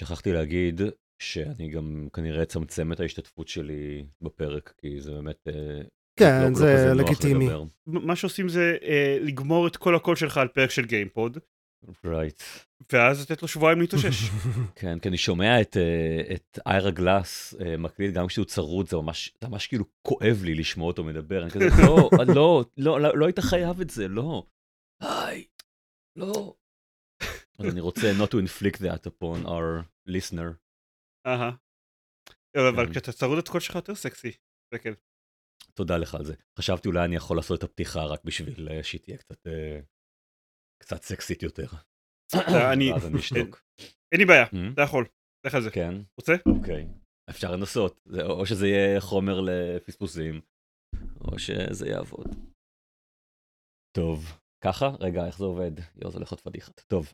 שכחתי להגיד שאני גם כנראה אצמצם את ההשתתפות שלי בפרק, כי זה באמת... אה, כן, לא- לא זה נוח לגיטימי. מה שעושים זה אה, לגמור את כל הקול שלך על פרק של גיימפוד, Right. ואז לתת לו שבועיים להתאושש. כן, כי אני שומע את, אה, את איירה גלאס אה, מקליט, גם כשהוא צרוד, זה ממש, זה ממש כאילו כואב לי לשמוע אותו מדבר. אני כזה, לא, לא, לא, לא, לא היית חייב את זה, לא. היי, לא. אז אני רוצה not to inflict that upon our listener. אהה. אבל כן. כשאתה צרוד את קול שלך יותר סקסי. תודה לך על זה. חשבתי אולי אני יכול לעשות את הפתיחה רק בשביל אה, שהיא תהיה קצת, אה, קצת סקסית יותר. אני- ואז אני אשתוק. אין לי בעיה, Hmm? אתה יכול. לך על זה. כן, רוצה? אוקיי. אפשר לנסות. או שזה יהיה חומר לפספוסים, או שזה יעבוד. טוב, ככה? רגע, איך זה עובד? יואו, זה הולך להיות פדיחת. טוב.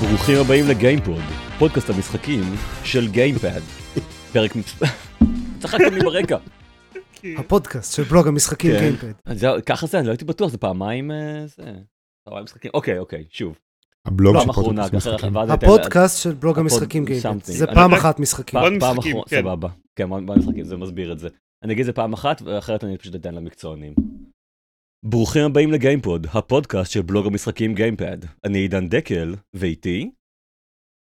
ברוכים הבאים לגיימפוד, פודקאסט המשחקים של גיימפד. פרק. צחקתם לי ברקע. כי- הפודקאסט של בלוג המשחקים כן. גיימפד. ככה זה, אני לא הייתי בטוח, זה פעמיים, אה, זה, פעמיים משחקים. אוקיי, אוקיי, שוב. הבלוג פעם של פודקאסט משחקים. הפודקאסט של בלוג המשחקים גיימפד. זה פעם אני- אחת משחקים. פעם- פעם אחרונה, כן. סבבה. כן, בוא משחקים, זה מסביר את זה. אני אגיד את זה פעם אחת, ואחרת אני פשוט אתן למקצוענים. ברוכים הבאים לגיימפוד, הפודקאסט של בלוג המשחקים גיימפד. אני עידן דקל, ואיתי,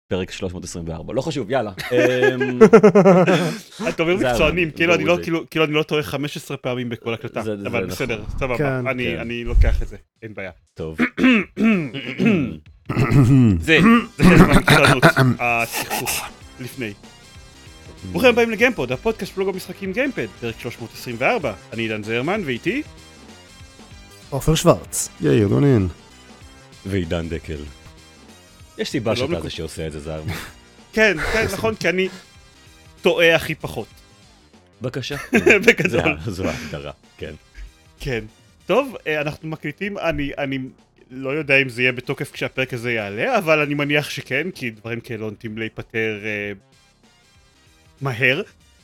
פרק 324. לא חשוב, יאללה. אמ, אתה אומר זה מקצוענים, כאילו אני לא-. כאילו- כאילו אני לא טועה 15 פעמים בכל הקלטה. אבל נכון. בסדר, סבבה. כן. אני- כן. אני לוקח את זה, אין בעיה. טוב. זה, זה חלק מהמקצוענות, הצחקוק לפני. ברוכים הבאים לגיימפוד, הפודקאט של בלוג המשחקים גיימפד, פרק 324. אני עידן זרמן, ואיתי? עופר שוורץ. יאיר דונין. ועידן דקל. יש סיבה לא שאתה זה שעושה את זה, זר. כן, כן, נכון, כי אני טועה הכי פחות. בבקשה. בגדול. זה- זו ההגדרה, כן. כן. טוב, אה, אנחנו מקליטים, אני, אני לא יודע אם זה יהיה בתוקף כשהפרק הזה יעלה, אבל אני מניח שכן, כי דברים כאלה לא נוטים להיפטר אה, מהר.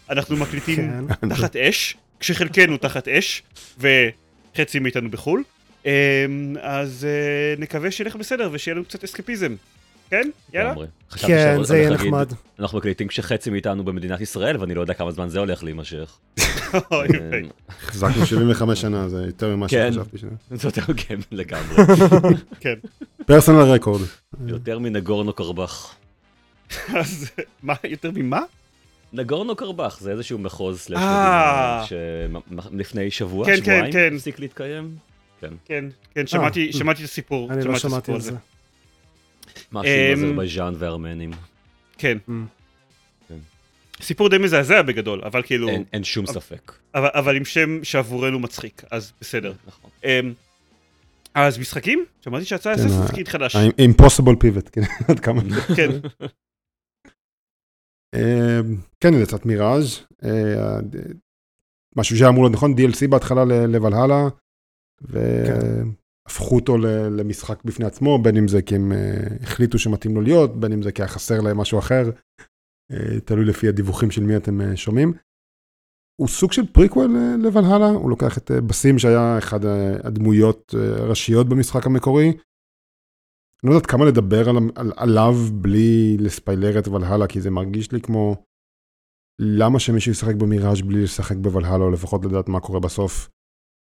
אנחנו מקליטים כן. תחת אש, כשחלקנו תחת אש, וחצי מאיתנו בחו"ל. אה, אז אה, נקווה שילך בסדר ושיהיה לנו קצת אסקפיזם. כן? יאללה. כן, זה יהיה נחמד. אנחנו מקליטים כשחצי מאיתנו במדינת ישראל, ואני לא יודע כמה זמן זה הולך להימשך. אה. החזקנו 75 שנה, זה יותר ממה כן. שחשבתי. זה יותר כן, לגמרי. כן. פרסונל רקורד. יותר מנגורנו קרבח. אז מה, יותר ממה? נגורנו קרבח זה איזשהו מחוז סלאש אה. מדינה שלפני שבוע, כן, כן, שבועיים, כן. הפסיק להתקיים. כן. כן, כן, שמעתי את הסיפור. אני לא שמעתי על זה. משהו עם אמ, אזרבייג'אן וארמנים. כן. Mm. כן. סיפור די מזעזע בגדול, אבל כאילו, אין- אין שום ספק. אבל, אבל עם שם שעבורנו מצחיק, אז בסדר. נכון. אמ, אז משחקים? שמעתי שיצא כן, אסס תפקיד חדש. ה-impossible pivot, כן, עד כמה. כן, אה, כן, זה קצת מיראז'. אה, משהו שהיה אמור להיות נכון, DLC בהתחלה ל- לוולהלה, והפכו אותו למשחק בפני עצמו, בין אם זה כי הם אה, החליטו שמתאים לו להיות, בין אם זה כי היה חסר להם משהו אחר, אה, תלוי לפי הדיווחים של מי אתם אה, שומעים. הוא סוג של פריקוול לוולהלה, הוא לוקח את בסים שהיה אחד הדמויות הראשיות במשחק המקורי. אני לא יודעת כמה לדבר על, על, עליו בלי לספיילר את ולהלה, כי זה מרגיש לי כמו למה שמישהו ישחק במיראז' בלי לשחק בוולהלה, או לפחות לדעת מה קורה בסוף.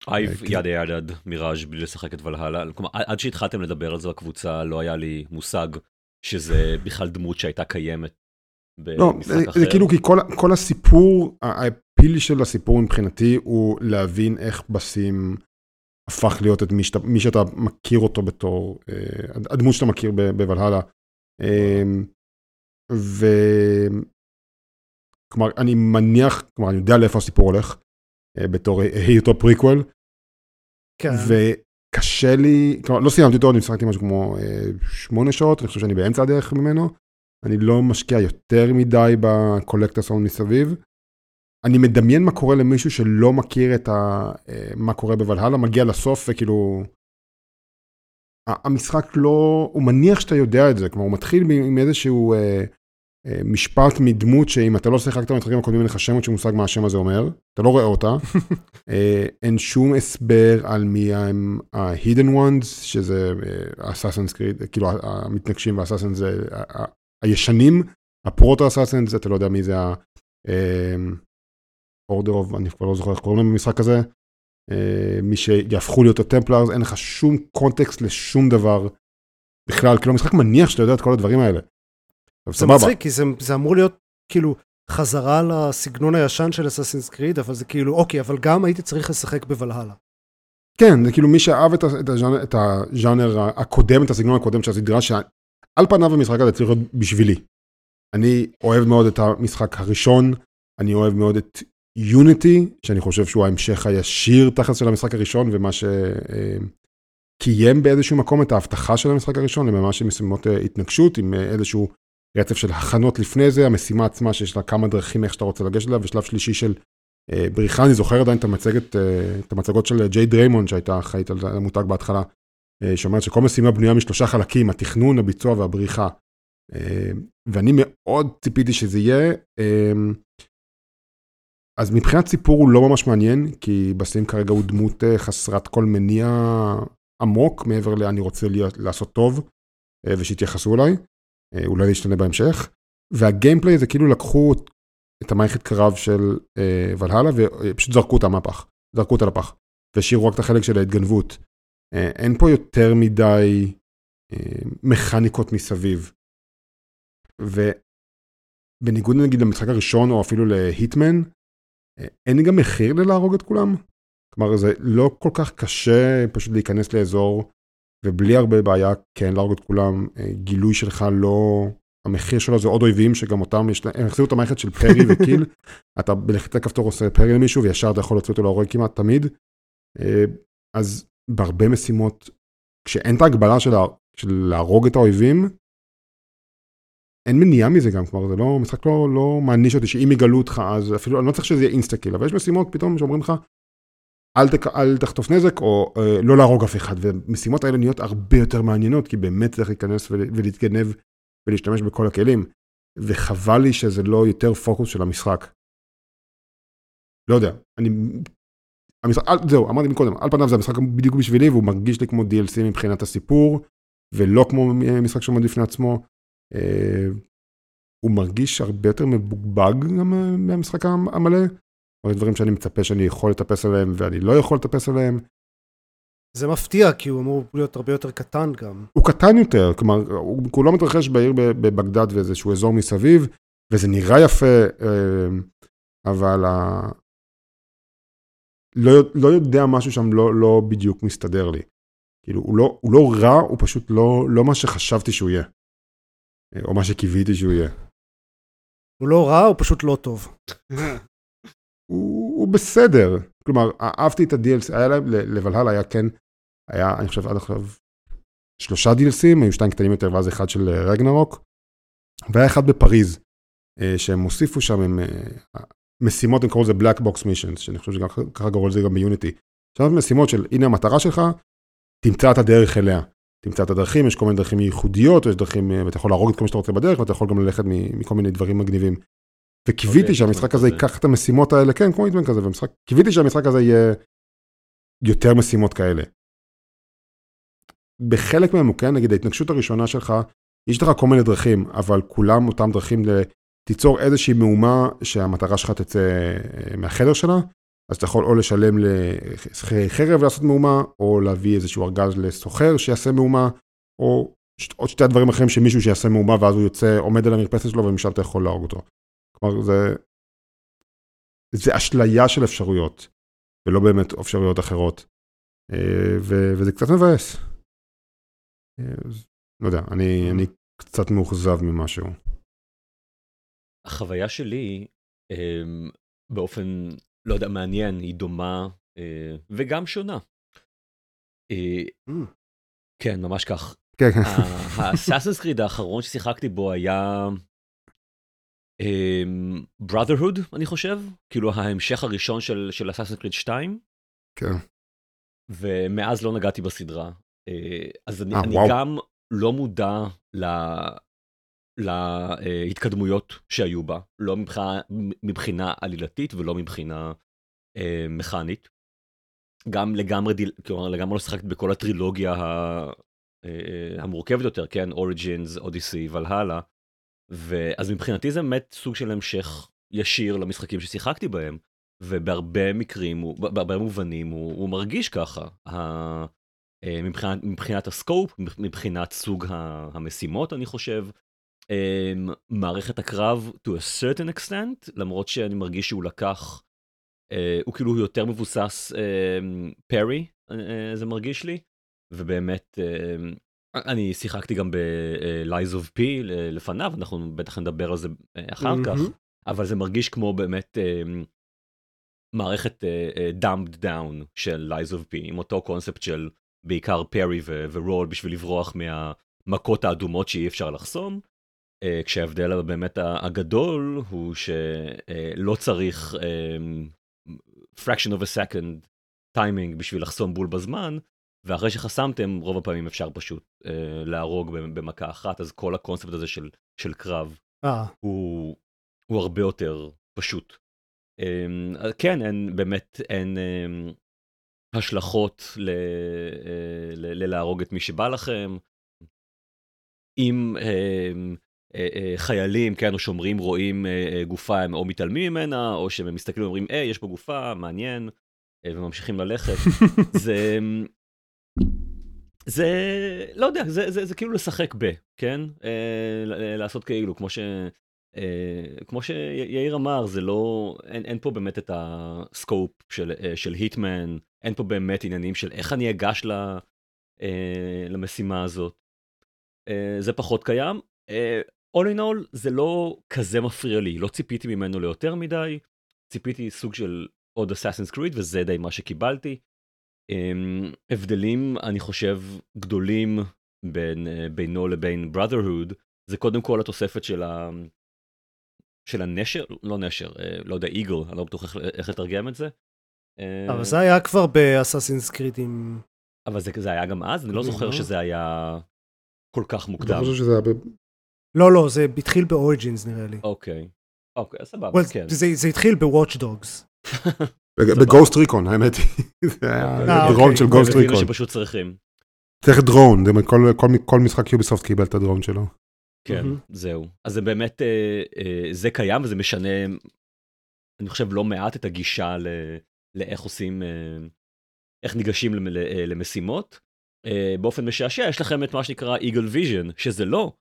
אייב כן. יד יד יד מיראז' בלי לשחק את ולהלה. כלומר, עד שהתחלתם לדבר על זה בקבוצה, לא היה לי מושג שזה בכלל דמות שהייתה קיימת לא, במשחק זה, אחר. זה כאילו כי כל, כל הסיפור, האפיל של הסיפור מבחינתי הוא להבין איך בסים הפך להיות את מי שאתה, מי שאתה מכיר אותו בתור, אה, הדמות שאתה מכיר בוולהלה. אה, ו... כלומר, אני מניח, כלומר, אני יודע לאיפה הסיפור הולך, אה, בתור היותו פריקוול, כן. וקשה לי, כלומר, לא סיימתי אותו, אני שיחקתי משהו כמו אה, שמונה שעות, אני חושב שאני באמצע הדרך ממנו. אני לא משקיע יותר מדי ב collectathon מסביב. אני מדמיין מה קורה למישהו שלא מכיר את ה... אה, מה קורה בוולהלה, מגיע לסוף וכאילו... המשחק לא, הוא מניח שאתה יודע את זה, כלומר הוא מתחיל עם- איזשהו אה, אה, משפט מדמות שאם אתה לא שיחקת במשחקים הקודמים אין לך שם שום מושג מה השם הזה אומר, אתה לא רואה אותה, אה, אין שום הסבר על מי הם ה-hidden ones, שזה אסאסנס קריד, כאילו המתנגשים והאסאסנס זה הישנים, ה proto Assassins, אתה לא יודע מי זה ה... Order of, אני כבר לא זוכר איך קוראים להם במשחק הזה, אה, מי שיהפכו להיות ה Templars, אין לך שום קונטקסט לשום דבר בכלל, כאילו המשחק מניח שאתה יודע את כל הדברים האלה. זה מצחיק, כי זה, זה אמור להיות כאילו חזרה לסגנון הישן של אסאסינס קריד, אבל זה כאילו, אוקיי, אבל גם הייתי צריך לשחק בוולהלה. כן, זה כאילו מי שאהב את, את, הז'אנר, את הז'אנר הקודם, את הסגנון הקודם של הסדרה, שעל פניו המשחק הזה צריך להיות בשבילי. אני אוהב מאוד את המשחק הראשון, אני אוהב מאוד את יוניטי, שאני חושב שהוא ההמשך הישיר תחת של המשחק הראשון, ומה שקיים באיזשהו מקום את ההבטחה של המשחק הראשון, למשחק עם משימות אה, התנקשות, עם אה, איזשהו רצף של הכנות לפני זה, המשימה עצמה שיש לה כמה דרכים איך שאתה רוצה לגשת אליה, ושלב שלישי של אה, בריחה, אני זוכר עדיין את המצגת, אה, את המצגות של ג'ייד ריימונד שהייתה אחראית על המותג בהתחלה, אה, שאומרת שכל משימה בנויה משלושה חלקים, התכנון, הביצוע והבריחה. אה, ואני מאוד ציפיתי שזה יהיה. אה, אז מבחינת סיפור הוא לא ממש מעניין, כי בסים כרגע הוא דמות אה, חסרת כל מניע עמוק, מעבר ל- אני רוצה לעשות טוב, אה, ושיתייחסו אליי. אה, אולי זה ישתנה בהמשך. והגיימפליי זה כאילו לקחו את- המערכת קרב של אה, ולהלה ופשוט זרקו אותה מהפח, זרקו אותה לפח, והשאירו רק את החלק של ההתגנבות. אה, אין פה יותר מדי אה, מכניקות מסביב. ובניגוד נגיד למשחק הראשון או אפילו להיטמן, אה, אין גם מחיר ללהרוג את כולם. כלומר זה לא כל כך קשה פשוט להיכנס לאזור ובלי הרבה בעיה כן להרוג את כולם, אה, גילוי שלך לא, המחיר שלו זה עוד אויבים שגם אותם יש להם, הם החזירו את המערכת של פרי וקיל, אתה בלחיצת כפתור עושה פרי למישהו וישר אתה יכול להוציא אותו להורג כמעט תמיד. אה, אז בהרבה משימות, כשאין את ההגבלה של, לה, של להרוג את האויבים, אין מניעה מזה גם, כלומר זה לא, משחק לא, לא מעניש אותי שאם יגלו אותך אז אפילו, אני לא צריך שזה יהיה אינסטה קיל, אבל יש משימות פתאום שאומרים לך, אל, תק, אל תחטוף נזק או אה, לא להרוג אף אחד, ומשימות האלה נהיות הרבה יותר מעניינות, כי באמת צריך להיכנס ול, ולהתגנב ולהשתמש בכל הכלים, וחבל לי שזה לא יותר פוקוס של המשחק. לא יודע, אני... המשחק, אל, זהו, אמרתי מקודם, על פניו זה המשחק בדיוק בשבילי, והוא מרגיש לי כמו DLC מבחינת הסיפור, ולא כמו משחק שעומד בפני עצמו. אה, הוא מרגיש הרבה יותר מבוגבג גם אה, מהמשחק המלא. יש דברים שאני מצפה שאני יכול לטפס עליהם ואני לא יכול לטפס עליהם. זה מפתיע, כי הוא אמור להיות הרבה יותר קטן גם. הוא קטן יותר, כלומר, הוא כולו מתרחש בעיר בבגדד ואיזשהו אזור מסביב, וזה נראה יפה, אה, אבל ה... לא, לא יודע, משהו שם לא, לא בדיוק מסתדר לי. כאילו, הוא לא, הוא לא רע, הוא פשוט לא, לא מה שחשבתי שהוא יהיה. או מה שקיוויתי שהוא יהיה. הוא לא רע, הוא פשוט לא טוב. הוא, הוא בסדר. כלומר, אהבתי את ה-DLC, היה להם, לבלהל היה כן, היה, אני חושב עד עכשיו, שלושה DLCים, היו שתיים קטנים יותר ואז אחד של אה, רגנרוק, והיה אחד בפריז, אה, שהם הוסיפו שם עם אה, משימות, הם קראו לזה Black Box Missions, שאני חושב שככה קראו לזה גם ביוניטי. עכשיו משימות של, הנה המטרה שלך, תמצא את הדרך אליה. תמצא את הדרכים, יש כל מיני דרכים ייחודיות, יש דרכים, ואתה יכול להרוג את כל מה שאתה רוצה בדרך, ואתה יכול גם ללכת מכל מיני דברים מגניבים. וקיוויתי אוקיי, שהמשחק. הזה ייקח את המשימות האלה, כן, כמו איטמן כזה, ומשחק, קיוויתי שהמשחק הזה יהיה יותר משימות כאלה. בחלק מהם הוא כן, נגיד ההתנגשות הראשונה שלך, יש לך כל מיני דרכים, אבל כולם אותם דרכים ל... תיצור איזושהי מהומה שהמטרה שלך תצא אה, מהחדר שלה, אז אתה יכול או לשלם לשכירי חרב לעשות מהומה, או להביא איזשהו ארגז לסוחר שיעשה מהומה, או. עוד שתי הדברים אחרים שמישהו שיעשה מהומה ואז הוא יוצא, עומד על המרפסת שלו ומשם אתה יכול להרוג אותו. כלומר זה, זה אשליה של אפשרויות, ולא באמת אפשרויות אחרות. אה, ו... וזה קצת מבאס. אה, לא יודע, אני, אני קצת מאוכזב ממשהו. החוויה שלי, אמ, באופן, לא יודע, מעניין, היא דומה אה, וגם שונה. Mm. כן, ממש כך. כן, כן. האסאסינס קריד האחרון ששיחקתי בו היה Brotherhood, אני חושב, כאילו ההמשך הראשון של Assassin's Creed 2, כן. ומאז לא נגעתי בסדרה. אה, אז אני, אה, אני וואו. גם לא מודע ל... להתקדמויות שהיו בה, לא מבחינה, מבחינה עלילתית ולא מבחינה אה, מכנית. גם לגמרי, דיל, כלומר, לגמרי לא שיחקתי בכל הטרילוגיה ה, אה, המורכבת יותר, כן? Origins, Odyssey, Valhalla. ואז מבחינתי זה באמת סוג של המשך ישיר למשחקים ששיחקתי בהם, ובהרבה מקרים, בהרבה מובנים הוא, הוא מרגיש ככה. ה, אה, מבחינת, מבחינת הסקופ, מבחינת סוג המשימות, אני חושב. אה, מערכת הקרב to a certain extent, למרות שאני מרגיש שהוא לקח, אה, הוא כאילו יותר מבוסס פרי, זה מרגיש לי, ובאמת, אה, אני שיחקתי גם ב-Lies of P לפניו, אנחנו בטח נדבר על זה אה, אחר כך. אבל זה מרגיש כמו באמת אה, מערכת אה, אה, dumbed down של Lies of P, עם אותו קונספט של בעיקר פרי ורול בשביל לברוח מהמכות האדומות שאי אפשר לחסום. אה, כשההבדל באמת הגדול הוא שלא צריך אה, fraction of a second טיימינג בשביל לחסום בול בזמן, ואחרי שחסמתם רוב הפעמים אפשר פשוט אה, להרוג במכה אחת, אז כל הקונספט הזה של, של קרב אה, הוא, הוא הרבה יותר פשוט. אמ, אז כן, אין, באמת אין אמ, השלכות ל, אה, ל, ללהרוג את מי שבא לכם. אם אמ, אה, אה, חיילים, כן, או שומרים רואים אה, אה, גופה, הם או מתעלמים ממנה, או שהם מסתכלים ואומרים, היי, יש פה גופה, מעניין, אה, וממשיכים ללכת. זה... זה, לא יודע, זה, זה, זה כאילו לשחק ב, כן? אה, ל- לעשות כאילו, כמו ש... אה, כמו שיאיר אמר, זה לא, אין, אין פה באמת את הסקופ של, אה, של היטמן, אין פה באמת עניינים של איך אני אגש ל, אה, למשימה הזאת. אה, זה פחות קיים. אה, all in all, זה לא כזה מפריע לי, לא ציפיתי ממנו ליותר מדי, ציפיתי סוג של עוד אסאסינס קריד, וזה די מה שקיבלתי. Um, הבדלים, אני חושב, גדולים בין, uh, בינו לבין Brotherhood, זה קודם כל התוספת של, ה... של הנשר, לא נשר, uh, לא יודע, איגל, אני לא בטוח איך, איך לתרגם את זה. Uh, אבל זה היה כבר באסאסינס קריד עם... אבל זה, זה היה גם אז, אני לא זוכר לא? שזה היה כל כך אני מוקדם. לא חושב שזה היה... ב- לא, לא, זה התחיל באוריג'ינס נראה לי. אוקיי, אוקיי, סבבה, Well, כן. זה זה התחיל בוואץ' דוגס. בג- בגוסט ריקון, האמת היא. זה היה אה, דרון אוקיי. של גוסט ריקון. שפשוט צריכים. צריך דרון, זה כל- כל- כל משחק יוביסופט קיבל את הדרון שלו. כן. זהו. אז זה באמת, אה, אה, זה קיים וזה משנה, אני חושב, לא מעט את הגישה ל, לאיך עושים, איך ניגשים למשימות. באופן משעשע, יש לכם את מה שנקרא Eagle Vision, שזה לא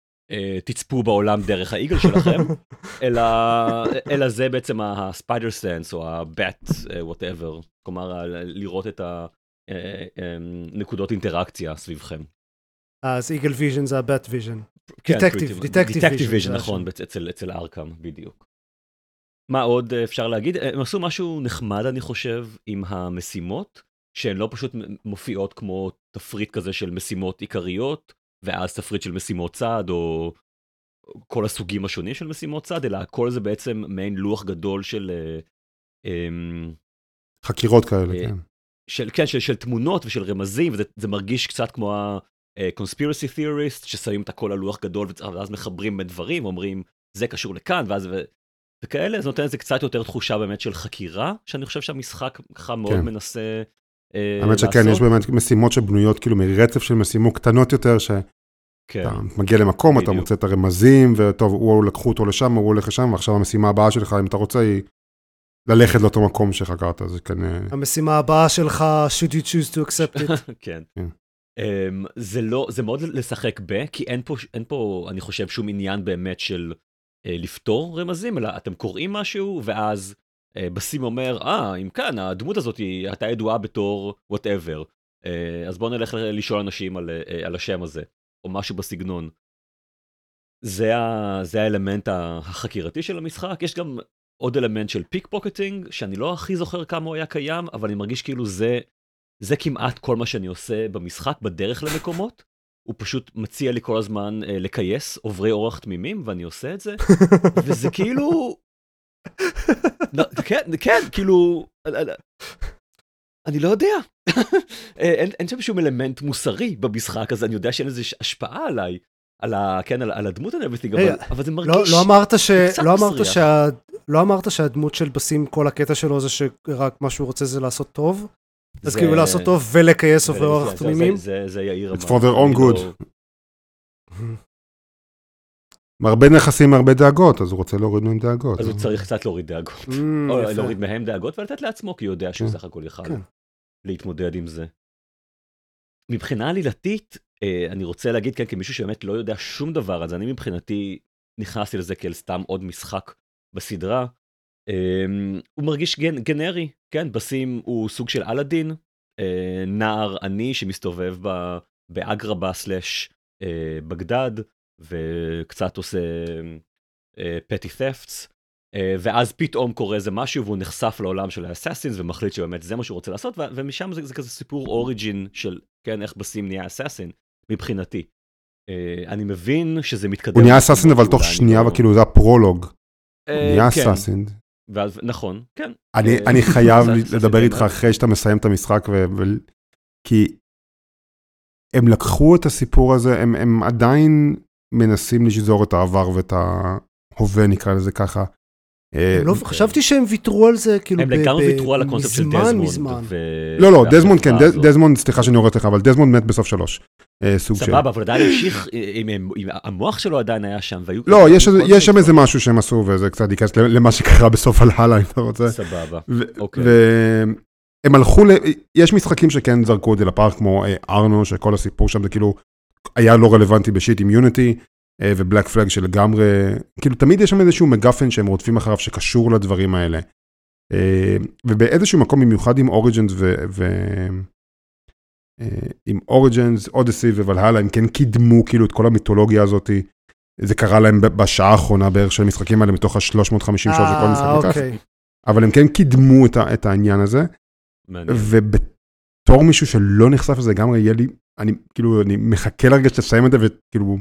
תצפו בעולם דרך ה eagle שלכם, אלא, אלא זה בעצם ה spider sense או ה bat, whatever, כלומר, ה- לראות את הנקודות אינטראקציה סביבכם. אז Eagle Vision זה ה bat vision. Vision, Vision, זה נכון, אצל, אצל ארקם, בדיוק. מה עוד אה, אפשר להגיד? אה, הם עשו משהו נחמד, אני חושב, עם המשימות, שהן לא פשוט מופיעות כמו תפריט כזה של משימות עיקריות, ואז תפריט של משימות צד, או כל הסוגים השונים של משימות צד, אלא הכל זה בעצם מעין לוח גדול של... אה, אמ, חקירות כאלה, אה, כן. של, כן, של, של תמונות ושל רמזים, וזה זה מרגיש קצת כמו ה-conspiracy theorist, ששמים את הכל על לוח גדול, ואז מחברים בין דברים, אומרים, זה קשור לכאן, ואז... ו... וכאלה, זה נותן לזה קצת יותר תחושה באמת של חקירה, שאני חושב שהמשחק ככה מאוד כן. מנסה אה, האמת שכן. יש באמת משימות שבנויות כאילו מרצף של משימות קטנות יותר, שאתה כן, מגיע למקום, אתה. מוצא את הרמזים, וטוב, הוא לקחו אותו לשם, הוא הולך לשם, ועכשיו המשימה הבאה שלך, אם אתה רוצה, היא ללכת לאותו מקום שחקרת, אז כן, אה, המשימה הבאה שלך, should you choose to accept it. כן. Um, זה לא, זה מאוד לשחק ב, כי אין פה, אין פה, אני חושב, שום עניין באמת של uh, לפתור רמזים, אלא אתם קוראים משהו, ואז בסים אומר, אה, אם כאן, הדמות הזאת הייתה ידועה בתור whatever, uh, אז בואו נלך לשאול אנשים על, uh, על השם הזה, או משהו בסגנון. זה, ה, זה האלמנט החקירתי של המשחק, יש גם עוד אלמנט של pick pocketing, שאני לא הכי זוכר כמה הוא היה קיים, אבל אני מרגיש כאילו זה זה כמעט כל מה שאני עושה במשחק בדרך למקומות. הוא פשוט מציע לי כל הזמן אה, לכייס עוברי אורח תמימים, ואני עושה את זה, וזה כאילו... לא, כן, כן, כאילו... אני לא יודע. אין, אין שם שום אלמנט מוסרי במשחק, אז אני יודע שאין לזה השפעה עליי, על, ה, כן, על, על הדמות and everything, אבל, אבל זה מרגיש... לא, לא, אמרת ש... קצת לא, אמרת מסריח. שה... לא אמרת שהדמות של בסים, כל הקטע שלו זה שרק מה שהוא רוצה זה לעשות טוב? אז זה- כאילו לעשות טוב ולכייס עובר אורח תמימים? זה, זה, זה יאיר It's אמר. for their own אני good. הרבה נכסים, הרבה דאגות, אז הוא רוצה להוריד מהם דאגות. אז הוא צריך קצת להוריד דאגות. Mm, או. להוריד מהם דאגות ולתת לעצמו, כי הוא יודע שהוא כן. סך הכל יכל כן. להתמודד עם זה. מבחינה עלילתית, אה, אני רוצה להגיד כאן כמישהו שבאמת לא יודע שום דבר, אז אני מבחינתי נכנסתי לזה כאל סתם עוד משחק בסדרה. אה, הוא מרגיש גנ, גנרי, כן, בסים הוא סוג של אלאדין, אה, נער עני שמסתובב באגרבה סלאש בגדד, וקצת עושה פטי תפטס. אה, ואז פתאום קורה איזה משהו והוא נחשף לעולם של האסאסינס ומחליט שבאמת זה מה שהוא רוצה לעשות ומשם זה, זה כזה סיפור אוריג'ין של כן איך בסים נהיה אסאסין מבחינתי. אה, אני מבין שזה מתקדם. הוא נהיה אסאסין אבל תוך אני שנייה, לא- וכאילו זה הפרולוג. אה, הוא נהיה כן, אסאסין. ואז, נכון, כן. אני, אה, אני חייב לדבר איתך. אחרי שאתה מסיים את המשחק, ו... ו... כי הם לקחו את הסיפור הזה, הם, הם עדיין מנסים לשזור את העבר ואת ההווה, נקרא לזה ככה. אה, לא- חשבתי שהם ויתרו על זה, כאילו, הם לגמרי ויתרו על הקונספט של דזמונד. לא, לא, דזמונד כן. דזמונד, סליחה שאני יורד לך, אבל דזמונד מת בסוף שלוש. אה, סוג של... סבבה, אבל עדיין המשיך, עם- המוח שלו עדיין היה שם, והיו... לא, יש, שם. איזה משהו שהם עשו, וזה קצת ייכנס למה שקרה בסוף על הלאה, אם אתה רוצה. סבבה. ו- אוקיי. והם הלכו, ל... יש משחקים שכן זרקו את זה לפארק, כמו אה, ארנו, שכל הסיפור שם זה כאילו היה לא רלוונטי בשיט עם יוניטי, אה, ובלק פלאג שלגמרי, כאילו תמיד יש שם איזשהו מגפן שהם רודפים אחריו שקשור לדברים האלה. אה, ובאיזשהו מקום, במיוחד עם אוריג'נס ו... ו... אה, עם אוריג'נס, אודיסי ווולהלה, הם כן קידמו כאילו את כל המיתולוגיה הזאתי. זה קרה להם בשעה האחרונה בערך של המשחקים האלה, מתוך ה-350 שעות שכל משחק לקח. אוקיי. אבל הם כן קידמו את, ה, את העניין הזה, מעניין. ובתור מישהו שלא נחשף לזה לגמרי, יהיה לי, אני כאילו, אני מחכה לרגע שתסיים את זה, וכאילו,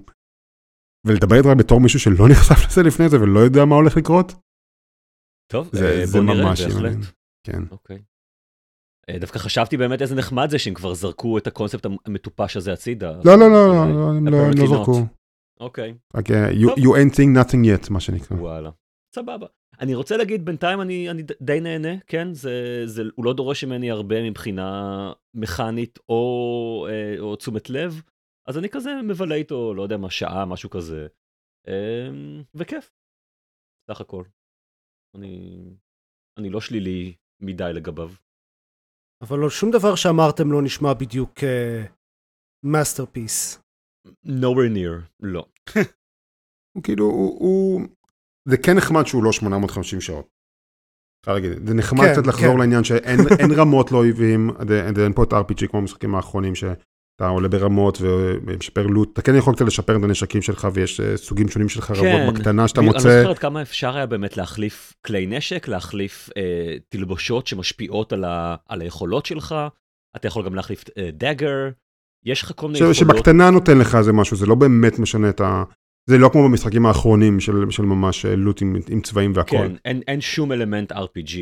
ולדבר איתך בתור מישהו שלא נחשף לזה לפני זה, ולא יודע מה הולך לקרות, טוב, זה, אה, זה נראה, ממש בהחלט. כן. אוקיי. אה, דווקא חשבתי באמת איזה נחמד זה שהם כבר זרקו את הקונספט המטופש הזה הצידה. לא, לא, לא, לא, אולי. לא, הם לא, הם לא. זרקו. אוקיי, רק, אה, you ain't seeing nothing yet, מה שנקרא. וואלה. סבבה. אני רוצה להגיד, בינתיים אני, אני די נהנה, כן? זה, זה, הוא לא דורש ממני הרבה מבחינה מכנית או, אה, או תשומת לב, אז אני כזה מבלה איתו, לא יודע מה, שעה, משהו כזה. אה, וכיף, סך הכל. אני, אני לא שלילי מדי לגביו. אבל לא, שום דבר שאמרתם לא נשמע בדיוק masterpiece. nowhere near, לא. הוא כאילו, הוא, הוא, זה כן נחמד שהוא לא 850 שעות. אפשר להגיד, זה נחמד כן, קצת לחזור כן. לעניין שאין אין רמות לא אויבים, זה- אין פה את RPG כמו המשחקים האחרונים שאתה עולה ברמות ומשפר loot, אתה כן יכול קצת לשפר את הנשקים שלך ויש אה, סוגים שונים של חרבות כן. בקטנה שאתה אני מוצא. זוכר עד כמה אפשר היה באמת להחליף כלי נשק, להחליף אה, תלבושות שמשפיעות על, ה, על היכולות שלך, אתה יכול גם להחליף אה, דאגר, יש לך כל מיני ש- יכולות. שבקטנה נותן לך איזה משהו, זה לא באמת משנה את ה... זה לא כמו במשחקים האחרונים של, של ממש אה, לוט עם, עם צבעים והכל. כן, אין, אין שום אלמנט RPG,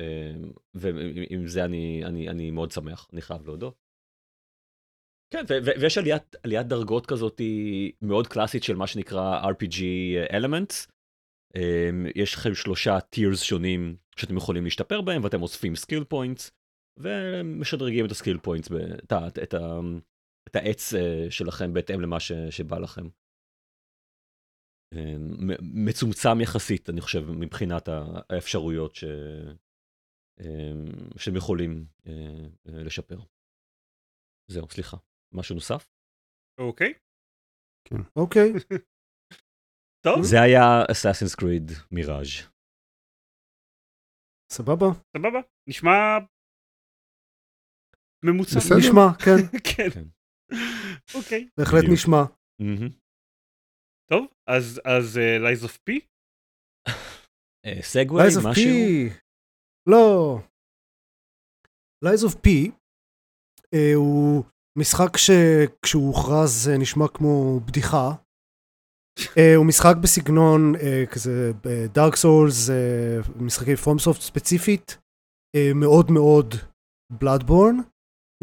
אה, ועם זה אני, אני, אני מאוד שמח, אני חייב להודות. כן, ו- ו- ויש עליית, עליית דרגות כזאת מאוד קלאסית של מה שנקרא RPG Elements. אה, יש לכם שלושה tiers שונים שאתם יכולים להשתפר בהם, ואתם אוספים skill points, ומשדרגים את ה skill points, את, ה- את, את העץ שלכם בהתאם למה ש- שבא לכם. אה, מ- מצומצם יחסית, אני חושב, מבחינת האפשרויות ש... אה, שהם יכולים אה, אה, לשפר. זהו, סליחה. משהו נוסף? אוקיי, אוקיי. טוב, זה היה Assassin's Creed Mirage. סבבה. סבבה, נשמע ממוצע. בסדר. נשמע, כן. כן. כן. אוקיי. בהחלט. נשמע. טוב, אז אז Lies of P? אה, segue, Lies of משהו? P. לא. Lies of P אה, הוא משחק שכשהוא הוכרז אה, נשמע כמו בדיחה. אה, הוא משחק בסגנון אה, כזה דארק סולס, משחקי פרומסופט ספציפית, אה, מאוד מאוד בלאדבורן.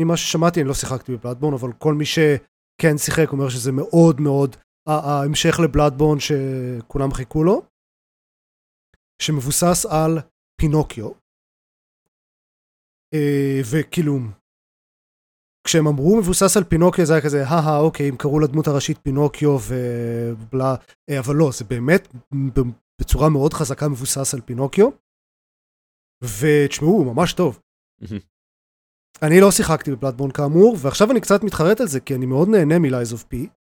ממה ששמעתי, אני לא שיחקתי בבלאדבורן, אבל כל מי שכן שיחק אומר שזה מאוד מאוד ההמשך לבלאדבורן שכולם חיכו לו, שמבוסס על פינוקיו. אה, וכאילו, כשהם אמרו מבוסס על פינוקיו זה היה כזה, הא אוקיי, הם קראו לדמות הראשית פינוקיו ובלה, אה, אבל לא, זה באמת בצורה מאוד חזקה מבוסס על פינוקיו. ותשמעו, הוא ממש טוב. אני לא שיחקתי בבלאדבורן כאמור, ועכשיו אני קצת מתחרט על זה, כי אני מאוד נהנה מ-Lies of P.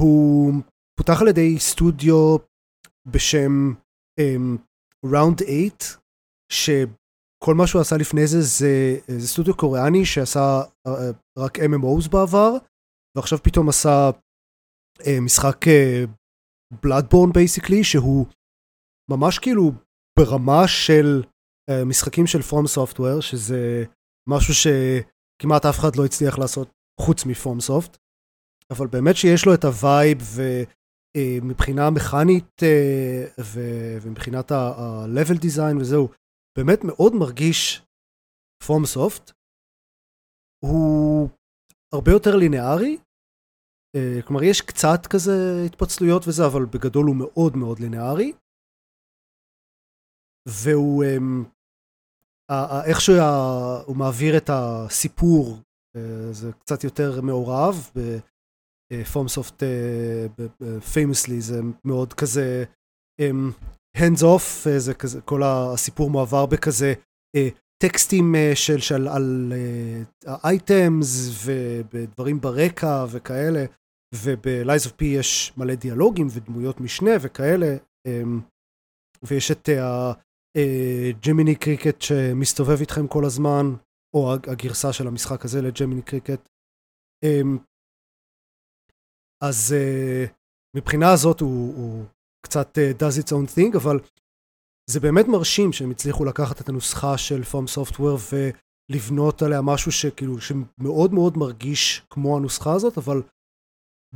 הוא פותח על ידי סטודיו בשם um, Round 8, שכל מה שהוא עשה לפני זה זה, זה סטודיו קוריאני שעשה uh, רק MMOs בעבר, ועכשיו פתאום עשה uh, משחק Bloodborne uh, basically, שהוא ממש כאילו ברמה של uh, משחקים של From Software, שזה משהו שכמעט אף אחד לא הצליח לעשות חוץ מ From Soft. אבל באמת שיש לו את ה vibe ומבחינה מכנית אה, ומבחינת ה-level design וזהו, באמת מאוד מרגיש From Soft. הוא הרבה יותר לינארי, אה, כלומר יש קצת כזה התפצלויות וזה, אבל בגדול הוא מאוד מאוד לינארי. והוא אמ, איך שהוא מעביר את הסיפור אה, זה קצת יותר מעורב פורמסופט פיימוסלי זה מאוד כזה hands off זה כזה כל הסיפור מועבר בכזה טקסטים של, של על אייטמס ובדברים ברקע וכאלה וב-Lies of P יש מלא דיאלוגים ודמויות משנה וכאלה ויש את ג'מיני קריקט שמסתובב איתכם כל הזמן או הגרסה של המשחק הזה לג'מיני קריקט אז uh, מבחינה הזאת הוא, הוא קצת uh, does its own thing, אבל זה באמת מרשים שהם הצליחו לקחת את הנוסחה של פורם סופטוור ולבנות עליה משהו שכאילו, שמאוד מאוד מרגיש כמו הנוסחה הזאת, אבל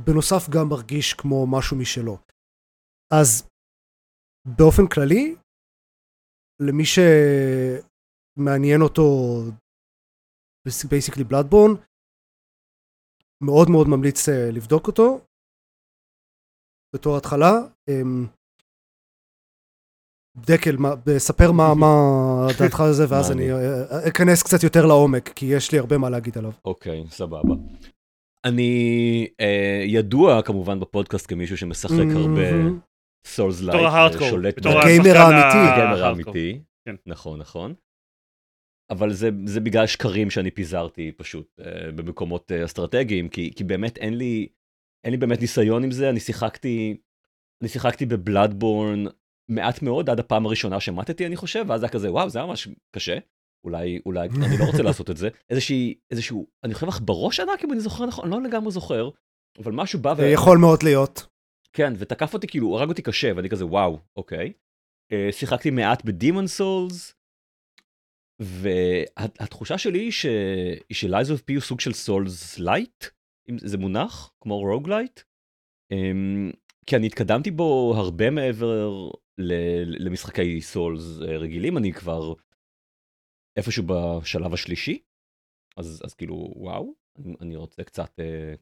בנוסף גם מרגיש כמו משהו משלו. אז באופן כללי, למי שמעניין אותו basically Bloodborne, מאוד מאוד ממליץ אה, לבדוק אותו בתור התחלה. אמ, דקל, ספר מה, מה דעתך על זה, ואז אני אה, אה, אכנס קצת יותר לעומק, כי יש לי הרבה מה להגיד עליו. אוקיי, סבבה. אני אה, ידוע כמובן בפודקאסט כמישהו שמשחק הרבה souls-lite, שולט בגיימר האמיתי. בגיימר האמיתי, כן. נכון, נכון. אבל זה, זה בגלל שקרים שאני פיזרתי פשוט uh, במקומות uh, אסטרטגיים, כי, כי באמת אין לי, אין לי באמת ניסיון עם זה, אני שיחקתי, אני שיחקתי ב Bloodborne מעט מאוד עד הפעם הראשונה שמתתי אני חושב, ואז היה כזה וואו זה היה ממש קשה, אולי, אולי אני לא רוצה לעשות את זה, איזושהי, איזשהו, אני חושב לך בראש ענק אם אני זוכר נכון, אני לא לגמרי זוכר, אבל משהו בא ו... יכול מאוד להיות. כן, ותקף אותי כאילו, הרג אותי קשה, ואני כזה וואו, אוקיי. Uh, שיחקתי מעט ב Demon's Souls, והתחושה שלי היא ש-Lies of P הוא סוג של souls-lite, אם זה מונח, כמו roguelite, אמ, כי אני התקדמתי בו הרבה מעבר למשחקי סולס אה, רגילים, אני כבר איפשהו בשלב השלישי, אז, אז כאילו וואו, אני, אני רוצה קצת אה,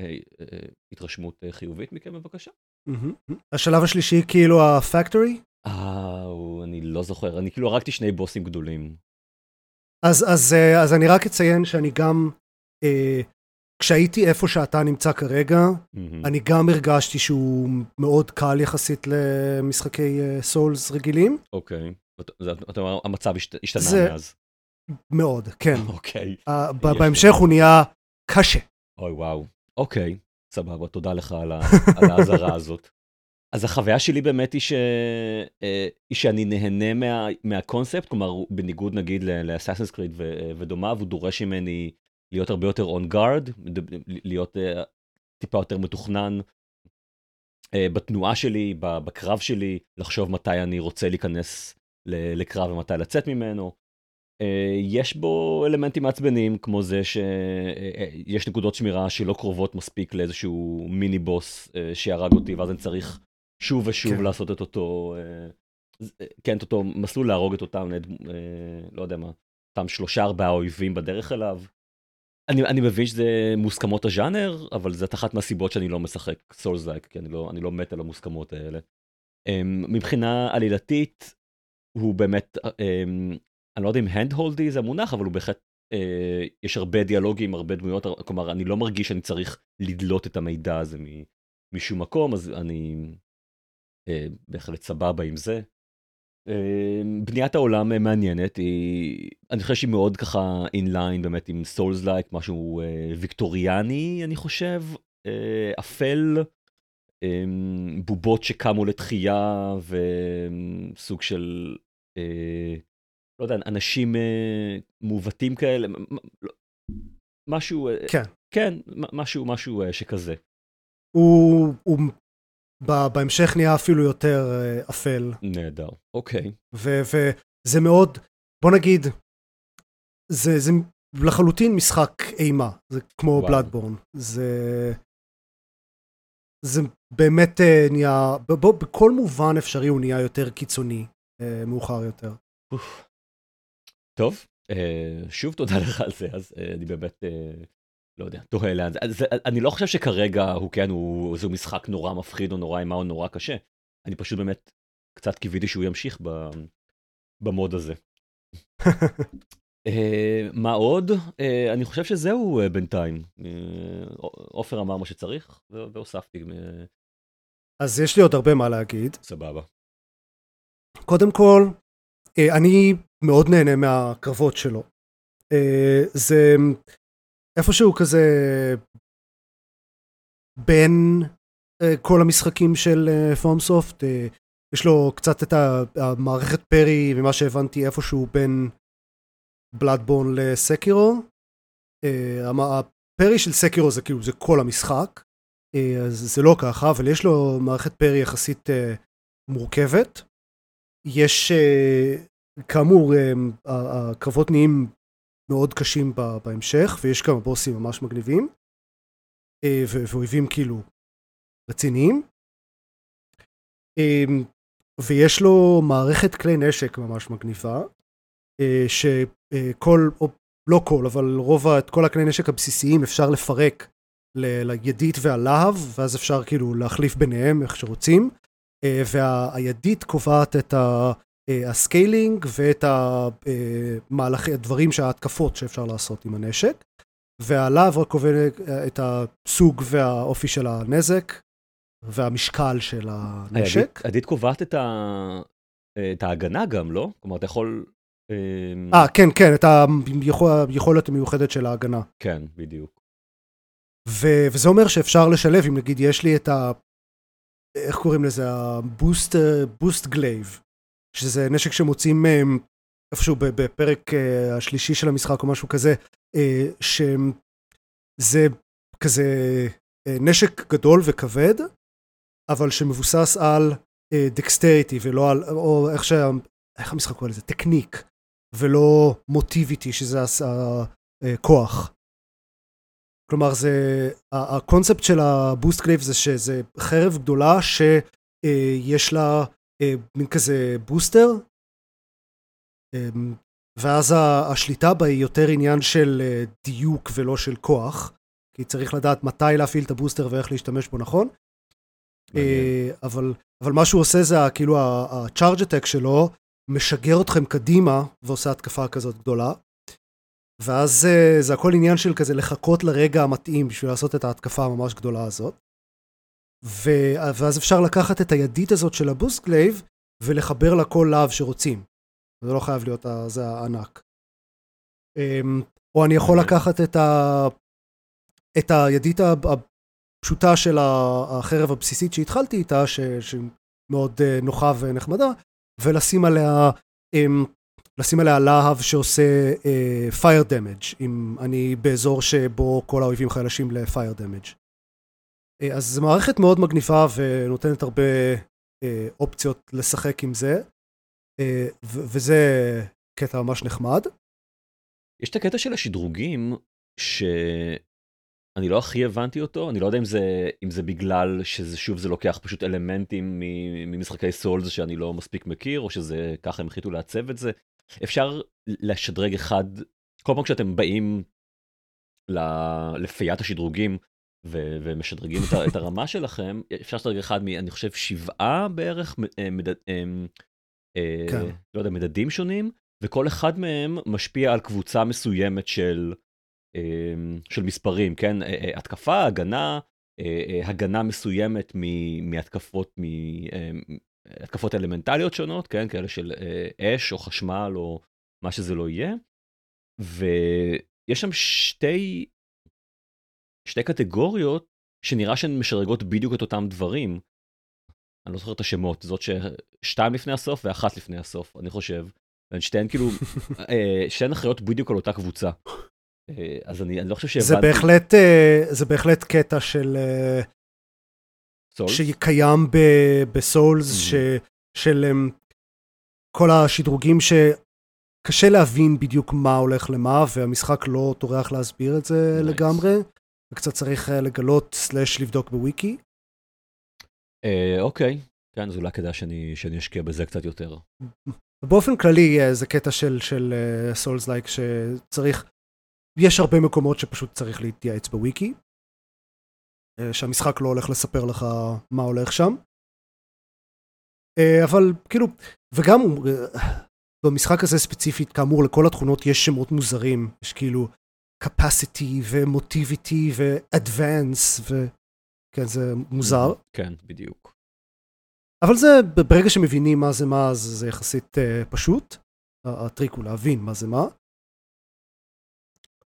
אה, אה, התרשמות חיובית מכם בבקשה. Mm-hmm. השלב השלישי כאילו הפקטורי? אה, אני לא זוכר, אני כאילו הרגתי שני בוסים גדולים. אז, אז, אה, אז אני רק אציין שאני גם, אה, כשהייתי איפה שאתה נמצא כרגע, mm-hmm. אני גם הרגשתי שהוא מאוד קל יחסית למשחקי אה, סולס רגילים. אוקיי, אתה אומר, המצב השתנה זה... מאז. מאוד, כן. אוקיי. Uh, בהמשך הוא נהיה קשה. אוי וואו, אוקיי, סבבה, תודה לך על, על האזהרה הזאת. אז החוויה שלי באמת היא, ש... אה, היא שאני נהנה מה... מהקונספט, כלומר, בניגוד נגיד לאסאסינס קריד ו... ודומיו, הוא דורש ממני להיות הרבה יותר און גארד, להיות uh, טיפה יותר מתוכנן בתנועה שלי, בקרב שלי, לחשוב מתי אני רוצה להיכנס לקרב ומתי לצאת ממנו. יש בו אלמנטים מעצבנים, כמו זה שיש נקודות שמירה שלא קרובות מספיק לאיזשהו מיני בוס שיהרג אותי, ואז אני צריך שוב ושוב כן. לעשות את אותו, אה, אה, כן, את אותו מסלול להרוג את אותם, אה, לא יודע מה, אותם שלושה ארבעה אויבים בדרך אליו. אני, אני מבין שזה מוסכמות הז'אנר, אבל זאת אחת מהסיבות שאני לא משחק סולזייק, כי אני לא, אני לא מת על המוסכמות האלה. Um, מבחינה עלילתית, הוא באמת, um, אני לא יודע אם הנד הולדי זה המונח, אבל הוא בהחלט, יש הרבה דיאלוגים, הרבה דמויות, כלומר, אני לא מרגיש שאני צריך לדלות את המידע הזה משום מקום, אז אני בהחלט סבבה עם זה. אמ, בניית העולם מעניינת, היא, אני חושב שהיא מאוד ככה אינליין באמת עם סולס לייק, משהו אה, ויקטוריאני אני חושב, אה, אפל, אמ, בובות שקמו לתחייה וסוג של, אה, לא יודע, אנשים מעוותים כאלה, לא, משהו, כן, כן, משהו, משהו שכזה. הוא, הוא בהמשך נהיה אפילו יותר אה, אפל. נהדר, אוקיי. וזה מאוד, בוא נגיד, זה, זה לחלוטין משחק אימה, זה כמו בלאדבורן. זה... זה באמת אה, נהיה, בוא, בכל מובן אפשרי הוא נהיה יותר קיצוני אה, מאוחר יותר. טוב, שוב תודה לך על זה, אז אני באמת לא יודע, תוהה לאן זה. אני לא חושב שכרגע הוא כן, הוא, איזה משחק נורא מפחיד או נורא אימה או נורא קשה. אני פשוט באמת קצת קיוויתי שהוא ימשיך ב, במוד הזה. uh, מה עוד? Uh, אני חושב שזהו uh, בינתיים. עופר אמר מה שצריך והוספתי. אז יש לי עוד הרבה מה להגיד. סבבה. קודם כל, אני מאוד נהנה מהקרבות שלו. זה איפשהו כזה בין uh, כל המשחקים של פורמסופט, uh, uh, יש לו קצת את המערכת פרי ממה שהבנתי איפשהו בין בלאדבורן לסקירו. הפרי של סקירו זה כאילו זה כל המשחק, אז זה לא ככה, אבל יש לו מערכת פרי יחסית מורכבת. יש כאמור, הקרבות נהיים מאוד קשים בהמשך, ויש כמה בוסים ממש מגניבים, אה, ואויבים כאילו רציניים. אמ, ויש לו מערכת כלי נשק ממש מגניבה, אה, שכל, או לא כל, אבל רוב, את כל הכלי נשק הבסיסיים אפשר לפרק לידית והלהב, ואז אפשר כאילו להחליף ביניהם איך שרוצים. אה, והידית קובעת את ה... אה, ה scaling ואת המהלכי, הדברים, שההתקפות שאפשר לעשות עם הנשק. והלהב רק קובע אה, את הסוג והאופי של הנזק והמשקל של הנשק. הידית קובעת את, ה... את ההגנה גם, לא? כלומר, אתה יכול... אה, כן, כן, את היכולת המיוחדת של ההגנה. כן, בדיוק. ו- וזה אומר שאפשר לשלב, אם נגיד יש לי את ה... איך קוראים לזה? ה boost, Boost Glaive. שזה נשק שמוצאים מהם איפשהו בפרק אה, השלישי של המשחק או משהו כזה, אה, שזה כזה אה, נשק גדול וכבד, אבל שמבוסס על dexterity ולא על, או איך שה... איך המשחק קורא לזה? technique, ולא motivity, שזה הכוח. כלומר, זה, הקונספט של ה Boost Glaive זה שזה חרב גדולה שיש לה מין כזה בוסטר, אמ, ואז השליטה בה היא יותר עניין של אה, דיוק ולא של כוח, כי צריך לדעת מתי להפעיל את הבוסטר ואיך להשתמש בו נכון. אה, אבל, אבל מה שהוא עושה זה כאילו ה-charge attack שלו משגר אתכם קדימה ועושה התקפה כזאת גדולה. ואז זה הכל עניין של כזה לחכות לרגע המתאים בשביל לעשות את ההתקפה הממש גדולה הזאת. ו... ואז אפשר לקחת את הידית הזאת של ה Boost Glaive ולחבר לה כל להב שרוצים. זה לא חייב להיות זה הענק. אמ, או אני יכול לקחת את, ה... את הידית הפשוטה של החרב הבסיסית שהתחלתי איתה, ש... שמאוד אה, נוחה ונחמדה, ולשים עליה, אמ, לשים עליה להב שעושה uh, fire damage, אם אני באזור שבו כל האויבים חלשים ל-fire damage. אה, אז זו מערכת מאוד מגניבה ונותנת הרבה אה, אופציות לשחק עם זה, אה, וזה קטע ממש נחמד. יש את הקטע של השדרוגים, שאני לא הכי הבנתי אותו, אני לא יודע אם זה, אם זה בגלל שזה שוב זה לוקח פשוט אלמנטים ממשחקי סולס שאני לא מספיק מכיר, או שזה ככה הם החליטו לעצב את זה, אפשר לשדרג אחד, כל פעם כשאתם באים לפיית השדרוגים ומשדרגים את, הרמה שלכם, אפשר לשדרג אחד מ... אני חושב שבעה בערך, אה, מדד, אה, אה, כן. לא יודע, מדדים שונים, וכל אחד מהם משפיע על קבוצה מסוימת של, של מספרים, כן? התקפה, הגנה, הגנה מסוימת מהתקפות, מ- אה, התקפות אלמנטליות שונות, כן? כאלה של אש או חשמל או מה שזה לא יהיה. ויש שם שתי, שתי קטגוריות שנראה שהן משדרגות בדיוק את אותם דברים. אני לא זוכר את השמות, זאת ששתיים לפני הסוף ואחת לפני הסוף, אני חושב. והן שתיהן כאילו, אה, שתיהן אחראיות בדיוק על אותה קבוצה. אה, אז אני, אני לא חושב שהבנתי... זה בהחלט, אה, זה בהחלט קטע של... סולס? שקיים ב- בסולס, Mhm. ש, של אמ, כל השדרוגים שקשה להבין בדיוק מה הולך למה, והמשחק לא טורח להסביר את זה Nice. לגמרי, וקצת צריך אה, לגלות סלאש לבדוק בוויקי. אה, אוקיי, כן, אז אולי כדאי שאני, שאני אשקיע בזה קצת יותר. באופן כללי אה, זה קטע של, של סולס לייק שצריך, יש הרבה מקומות שפשוט צריך להתייעץ בוויקי, אה, שהמשחק לא הולך לספר לך מה הולך שם. אה, אבל כאילו, וגם אה, במשחק הזה ספציפית, כאמור לכל התכונות יש שמות מוזרים, יש כאילו capacity ומוטיביטי ו-advance, וכן זה מוזר. כן, בדיוק. אבל זה, ברגע שמבינים מה זה מה, אז זה יחסית uh, פשוט. הטריק הוא להבין מה זה מה.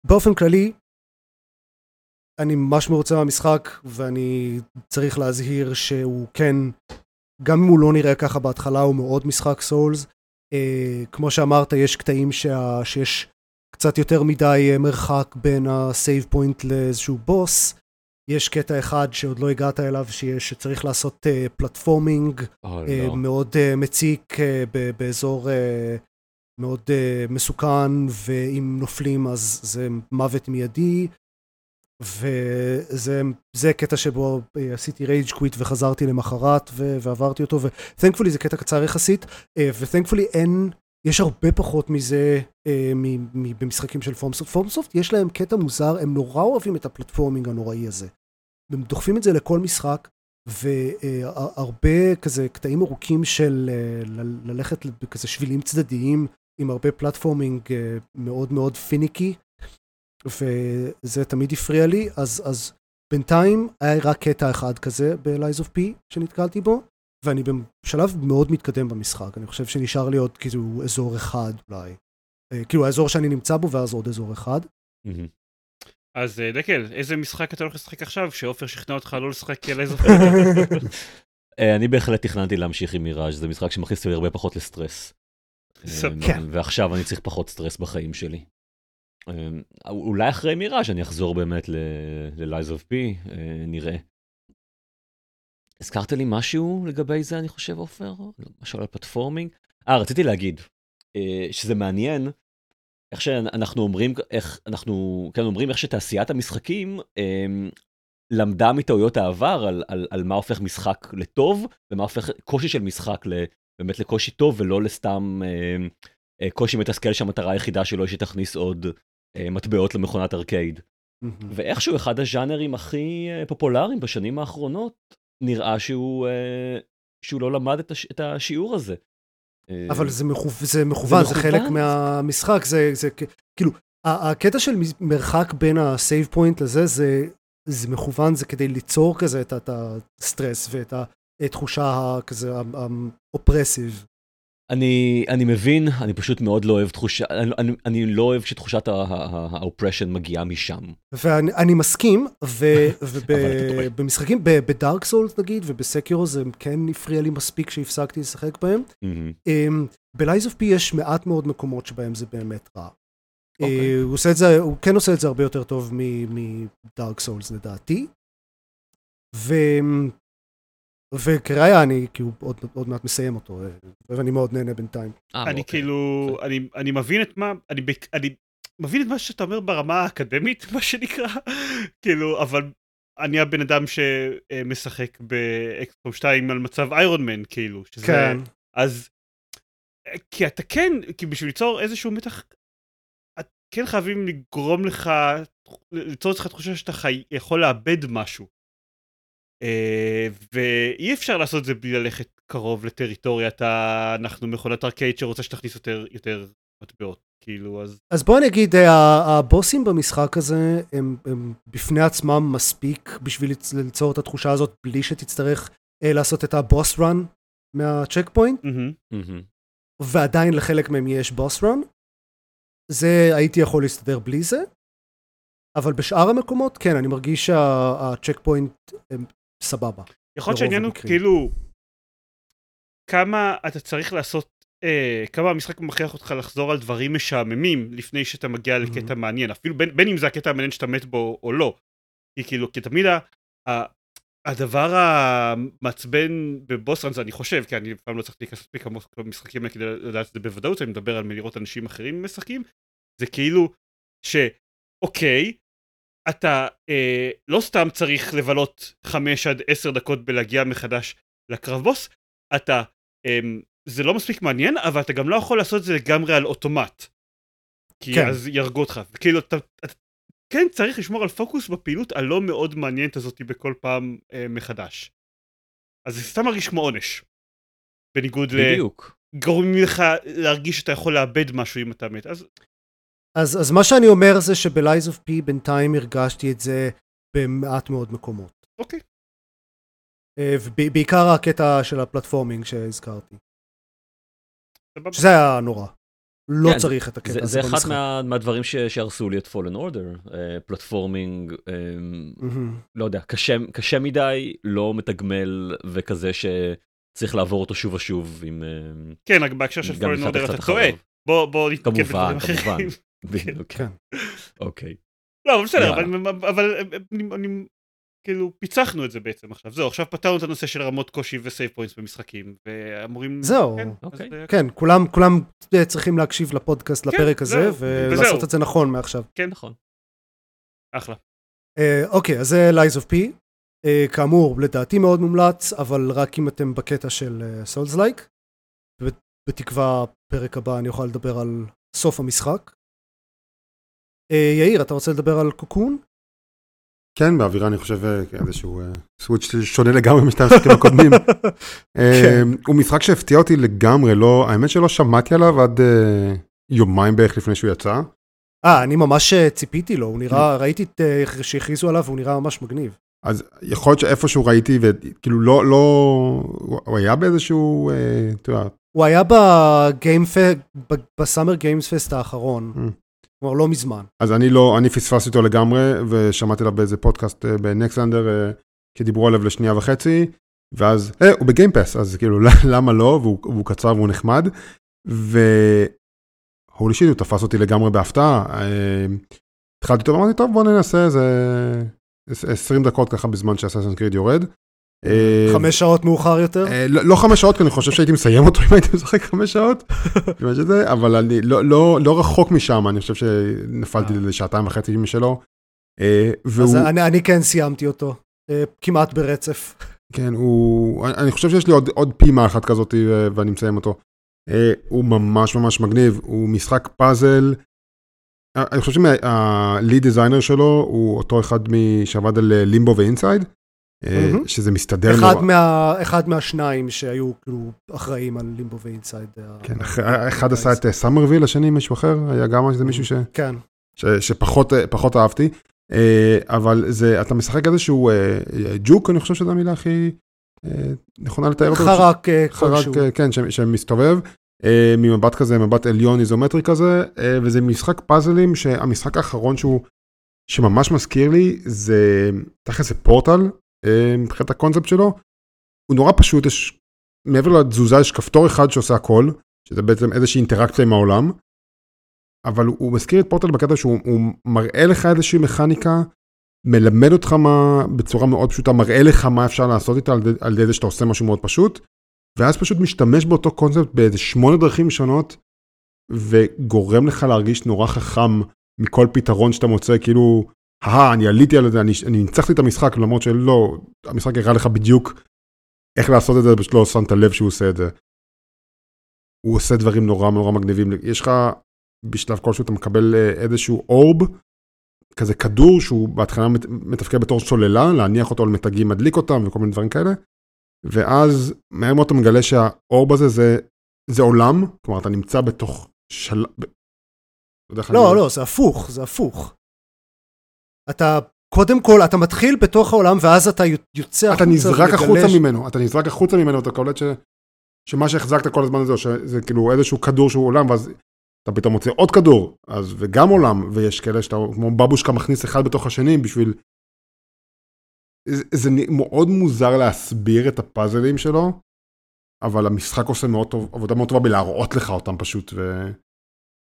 באופן כללי, אני ממש מרוצה מהמשחק, ואני צריך להזהיר שהוא כן, גם אם הוא לא נראה ככה בהתחלה, הוא מאוד משחק Souls. Uh, כמו שאמרת, יש קטעים שה, שיש קצת יותר מדי uh, מרחק בין ה save point לאיזשהו בוס. יש קטע אחד שעוד לא הגעת אליו, שיש, שצריך לעשות uh, platforming או, אה, לא. מאוד אה, מציק אה, ב- באזור אה, מאוד אה, מסוכן, ואם נופלים אז זה מוות מיידי, וזה זה קטע שבו אה, עשיתי rage quit וחזרתי למחרת ו- ועברתי אותו, ו-thankfully זה קטע קצר יחסית, אה, ו-thankfully אין, יש הרבה פחות מזה אה, מ- מ- במשחקים של FromSoft. FromSoft יש להם קטע מוזר, הם נורא אוהבים את ה platforming הנוראי הזה. הם דוחפים את זה לכל משחק, והרבה כזה קטעים ארוכים של אה, ל- ללכת בכזה שבילים צדדיים עם הרבה פלטפורמינג אה, מאוד מאוד פיניקי, וזה תמיד הפריע לי, אז, אז בינתיים היה רק קטע אחד כזה ב-Lies of P שנתקלתי בו, ואני בשלב מאוד מתקדם במשחק, אני חושב שנשאר לי עוד כאילו אזור אחד אולי. אה, כאילו האזור שאני נמצא בו ואז עוד אזור אחד. אז אה, דקל, איזה משחק אתה הולך לשחק עכשיו, שעופר שכנע אותך לא לשחק על איזה... אה, אני בהחלט תכננתי להמשיך עם מיראז', זה משחק שמכניס אותי הרבה פחות לסטרס. ועכשיו אני צריך פחות סטרס בחיים שלי. אולי אחרי מיראז' אני אחזור באמת ל-Lies of P, אה, נראה. הזכרת לי משהו לגבי זה, אני חושב, עופר? משהו על פלטפורמינג? אה, רציתי להגיד, אה, שזה מעניין, איך שאנחנו אומרים, איך אנחנו, כן, אומרים איך שתעשיית המשחקים אה, למדה מטעויות העבר על, על, על מה הופך משחק לטוב, ומה הופך קושי של משחק ל, באמת לקושי טוב, ולא לסתם אה, אה, קושי מתסכל שהמטרה היחידה שלו היא שתכניס עוד אה, מטבעות למכונת ארקייד. ואיכשהו אחד הז'אנרים הכי אה, פופולריים בשנים האחרונות, נראה שהוא, אה, שהוא לא למד את, הש, את השיעור הזה. אה, אבל זה, מכו... זה מכוון, זה, מכוון? חלק מהמשחק, זה, זה כאילו, הקטע של מרחק בין ה save point לזה, זה, זה מכוון, זה כדי ליצור כזה את, את הסטרס ואת התחושה הכזה ה oppressive. אני, אני מבין, אני פשוט מאוד לא אוהב תחושה, אני, אני, לא אוהב שתחושת ה oppression מגיעה משם. ואני אני מסכים. ובמשחקים, ב Dark Souls נגיד, וב Sekiro זה כן הפריע לי מספיק שהפסקתי לשחק בהם. ב Lies of P יש מעט מאוד מקומות שבהם זה באמת רע. אוקיי. אה, הוא עושה את זה, הוא כן עושה את זה הרבה יותר טוב מ Dark Souls לדעתי. וכראיה אני כאילו עוד, עוד מעט מסיים אותו, ואני מאוד נהנה בינתיים. אה, אני אוקיי. כאילו, יפה. אני, אני מבין את מה, אני, אני מבין את מה שאתה אומר ברמה האקדמית, מה שנקרא, כאילו, אבל אני הבן אדם שמשחק באקסקום 2 על מצב איירון מן, כאילו, שזה, כן. אז כי אתה כן, כי בשביל ליצור איזשהו מתח, את כן חייבים לגרום לך, ליצור אצלך תחושה שאתה חי, יכול לאבד משהו. אה, ואי אפשר לעשות את זה בלי ללכת קרוב לטריטוריית ה... אנחנו מכונת ארקייד שרוצה שתכניס יותר, יותר מטבעות, כאילו, אז... אז בוא נגיד, ה- הבוסים במשחק הזה הם, הם בפני עצמם מספיק בשביל ליצ- ליצור את התחושה הזאת בלי שתצטרך אה, לעשות את ה boss run מה checkpoint, מהמם. מהמם. ועדיין לחלק מהם יש boss run. זה הייתי יכול להסתדר בלי זה, אבל בשאר המקומות, כן, אני מרגיש שה checkpoint סבבה. יכול להיות שהעניין הוא. כאילו כמה אתה צריך לעשות, אה, כמה המשחק מכריח אותך לחזור על דברים משעממים לפני שאתה מגיע לקטע מעניין, אפילו בין, בין אם זה הקטע המעניין שאתה מת בו או לא. כי כאילו, כי תמיד ה, ה, הדבר המעצבן בבוס ראנס, אני חושב, כי אני אף פעם לא צריך להיכנס מספיק עמוק במשחקים האלה כדי לדעת את זה בוודאות, אני מדבר על מלראות אנשים אחרים משחקים, זה כאילו שאוקיי, אתה אה, לא סתם צריך לבלות 5 עד 10 דקות בלהגיע מחדש לקרב בוס, אתה, אה, זה לא מספיק מעניין, אבל אתה גם לא יכול לעשות את זה לגמרי על אוטומט. כי כן. אז יהרגו אותך. וכאילו, אתה, אתה כן צריך לשמור על פוקוס בפעילות הלא מאוד מעניינת הזאת בכל פעם אה, מחדש. אז זה סתם מרגיש כמו עונש. בניגוד בדיוק. לגורמים לך להרגיש שאתה יכול לאבד משהו אם אתה מת. אז אז, אז מה שאני אומר זה שבלייז אוף פי בינתיים הרגשתי את זה במעט מאוד מקומות. אוקיי. אה, ובעיקר הקטע של ה platforming שהזכרתי. סבבה. שזה היה נורא. לא כן, צריך את הקטע זה, הזה זה אחד. מה, מהדברים ש, שהרסו לי את Fallen Order, platforming, אה, מהמם. לא יודע, קשה, קשה מדי, לא מתגמל וכזה שצריך לעבור אותו שוב ושוב עם... אה, כן, רק בהקשר של Fallen Order אתה טועה. בוא בוא נתמקד כמובן, בדברים כמובן. בדיוק. כן. אוקיי. לא, אבל בסדר. אבל, אבל אני, אני, כאילו פיצחנו את זה בעצם עכשיו. זהו, עכשיו פתרנו את הנושא של רמות קושי ו save points במשחקים, ואמורים... זהו. כן, אוקיי. אז, אה, כן, כולם, כולם אה, צריכים להקשיב לפודקאסט, כן, לפרק הזה, זהו, ולעשות וזהו. את זה נכון מעכשיו. כן, נכון. אחלה. אה, אוקיי, אז זה Lies of P. אה, כאמור, לדעתי מאוד מומלץ, אבל רק אם אתם בקטע של Souls-like. בתקווה, פרק הבא אני אוכל לדבר על סוף המשחק. אה, יאיר, אתה רוצה לדבר על קוקון? כן, באווירה אני חושב אה, איזשהו סוויץ' שונה לגמרי משתי המשחקים הקודמים. אה, הוא משחק שהפתיע אותי לגמרי, לא, האמת שלא שמעתי עליו עד אה, יומיים בערך לפני שהוא יצא. אה, אני ממש אה, ציפיתי לו, הוא נראה, ראיתי את, אה, שהכריזו עליו והוא נראה ממש מגניב. אז יכול להיות שאיפשהו ראיתי, וכאילו לא, לא, הוא היה באיזשהו, אה, אתה יודע, הוא היה בגיימפ... ב Summer Games Fest האחרון, Mm. כלומר לא מזמן. אז אני לא, אני פספסתי אותו לגמרי, ושמעתי עליו באיזה פודקאסט אה, ב Nextlander, אה, שדיברו עליו לשנייה וחצי, ואז, אה, הוא ב Game Pass, אז כאילו, למה לא, והוא, והוא קצר והוא נחמד, ו holy shit, הוא תפס אותי לגמרי בהפתעה. אה, התחלתי אותו ואמרתי, טוב, בוא ננסה איזה 20 דקות ככה בזמן שהסייסן קריד יורד. אה, חמש שעות מאוחר יותר? אה, לא לא חמש שעות, כי אני חושב שהייתי מסיים אותו אם הייתי משחק חמש שעות, אבל אני לא- לא לא רחוק משם, אני חושב שנפלתי אה. לשעתיים וחצי משלו. אז אני, כן סיימתי אותו, כמעט ברצף. כן, הוא, אני חושב שיש לי עוד, עוד פעימה אחת כזאת ואני מסיים אותו. הוא ממש ממש מגניב, הוא משחק פאזל. אני חושב שה lead designer שלו הוא אותו אחד שעבד על Limbo ו Inside. שזה מסתדר אחד, נורא. מה, אחד מהשניים שהיו כאילו אחראים על Limbo ו Inside. אה, כן, אח- אחד עשה את Somerville, השני מישהו אחר, היה גם איזה מישהו ש... כן, ש, שפחות אה, אהבתי, אה, אבל זה, אתה משחק איזשהו אה, ג'וק, אני חושב שזו המילה הכי אה, נכונה לתאר אותו. חרק אה, חרק, כלשהו. אה, כן, ש, שמסתובב, אה, ממבט כזה, מבט עליון איזומטרי כזה, אה, וזה משחק פאזלים שהמשחק האחרון שהוא, שממש מזכיר לי, זה תכל'ס זה פורטל, אה, מבחינת הקונספט שלו, הוא נורא פשוט, יש, מעבר לתזוזה יש כפתור אחד שעושה הכל, שזה בעצם איזושהי אינטראקציה עם העולם, אבל הוא, מזכיר את פורטל בקטע שהוא הוא מראה לך איזושהי מכניקה, מלמד אותך מה, בצורה מאוד פשוטה, מראה לך מה אפשר לעשות איתה על ידי- על ידי זה שאתה עושה משהו מאוד פשוט, ואז פשוט משתמש באותו קונספט באיזה שמונה דרכים שונות, וגורם לך להרגיש נורא חכם מכל פתרון שאתה מוצא, כאילו, הא, אני עליתי על זה, אני, אני ניצחתי את המשחק, למרות שלא, המשחק הראה לך בדיוק איך לעשות את זה, פשוט לא שמת לב שהוא עושה את זה. הוא עושה דברים נורא נורא מגניבים. יש לך, בשלב כלשהו אתה מקבל אה, איזשהו אורב, כזה כדור שהוא בהתחלה מת- מתפקד בתור סוללה, להניח אותו על מתגים, מדליק אותם וכל מיני דברים כאלה. ואז מהר מאוד אתה מגלה שהאורב הזה זה, זה עולם, כלומר אתה נמצא בתוך של... לא, אומר. לא, זה הפוך, זה הפוך. אתה, קודם כל, אתה מתחיל בתוך העולם, ואז אתה יוצא החוצה אתה נזרק החוצה ממנו, אתה נזרק החוצה ממנו, אתה קולט ש... שמה שהחזקת כל הזמן הזה, שזה כאילו איזשהו כדור שהוא עולם, ואז אתה פתאום מוצא עוד כדור, אז וגם עולם, ויש כאלה שאתה כמו בבושקה מכניס אחד בתוך השני בשביל... זה, זה מאוד מוזר להסביר את הפאזלים שלו, אבל המשחק עושה מאוד טוב, עבודה מאוד טובה בלהראות לך אותם פשוט, ו...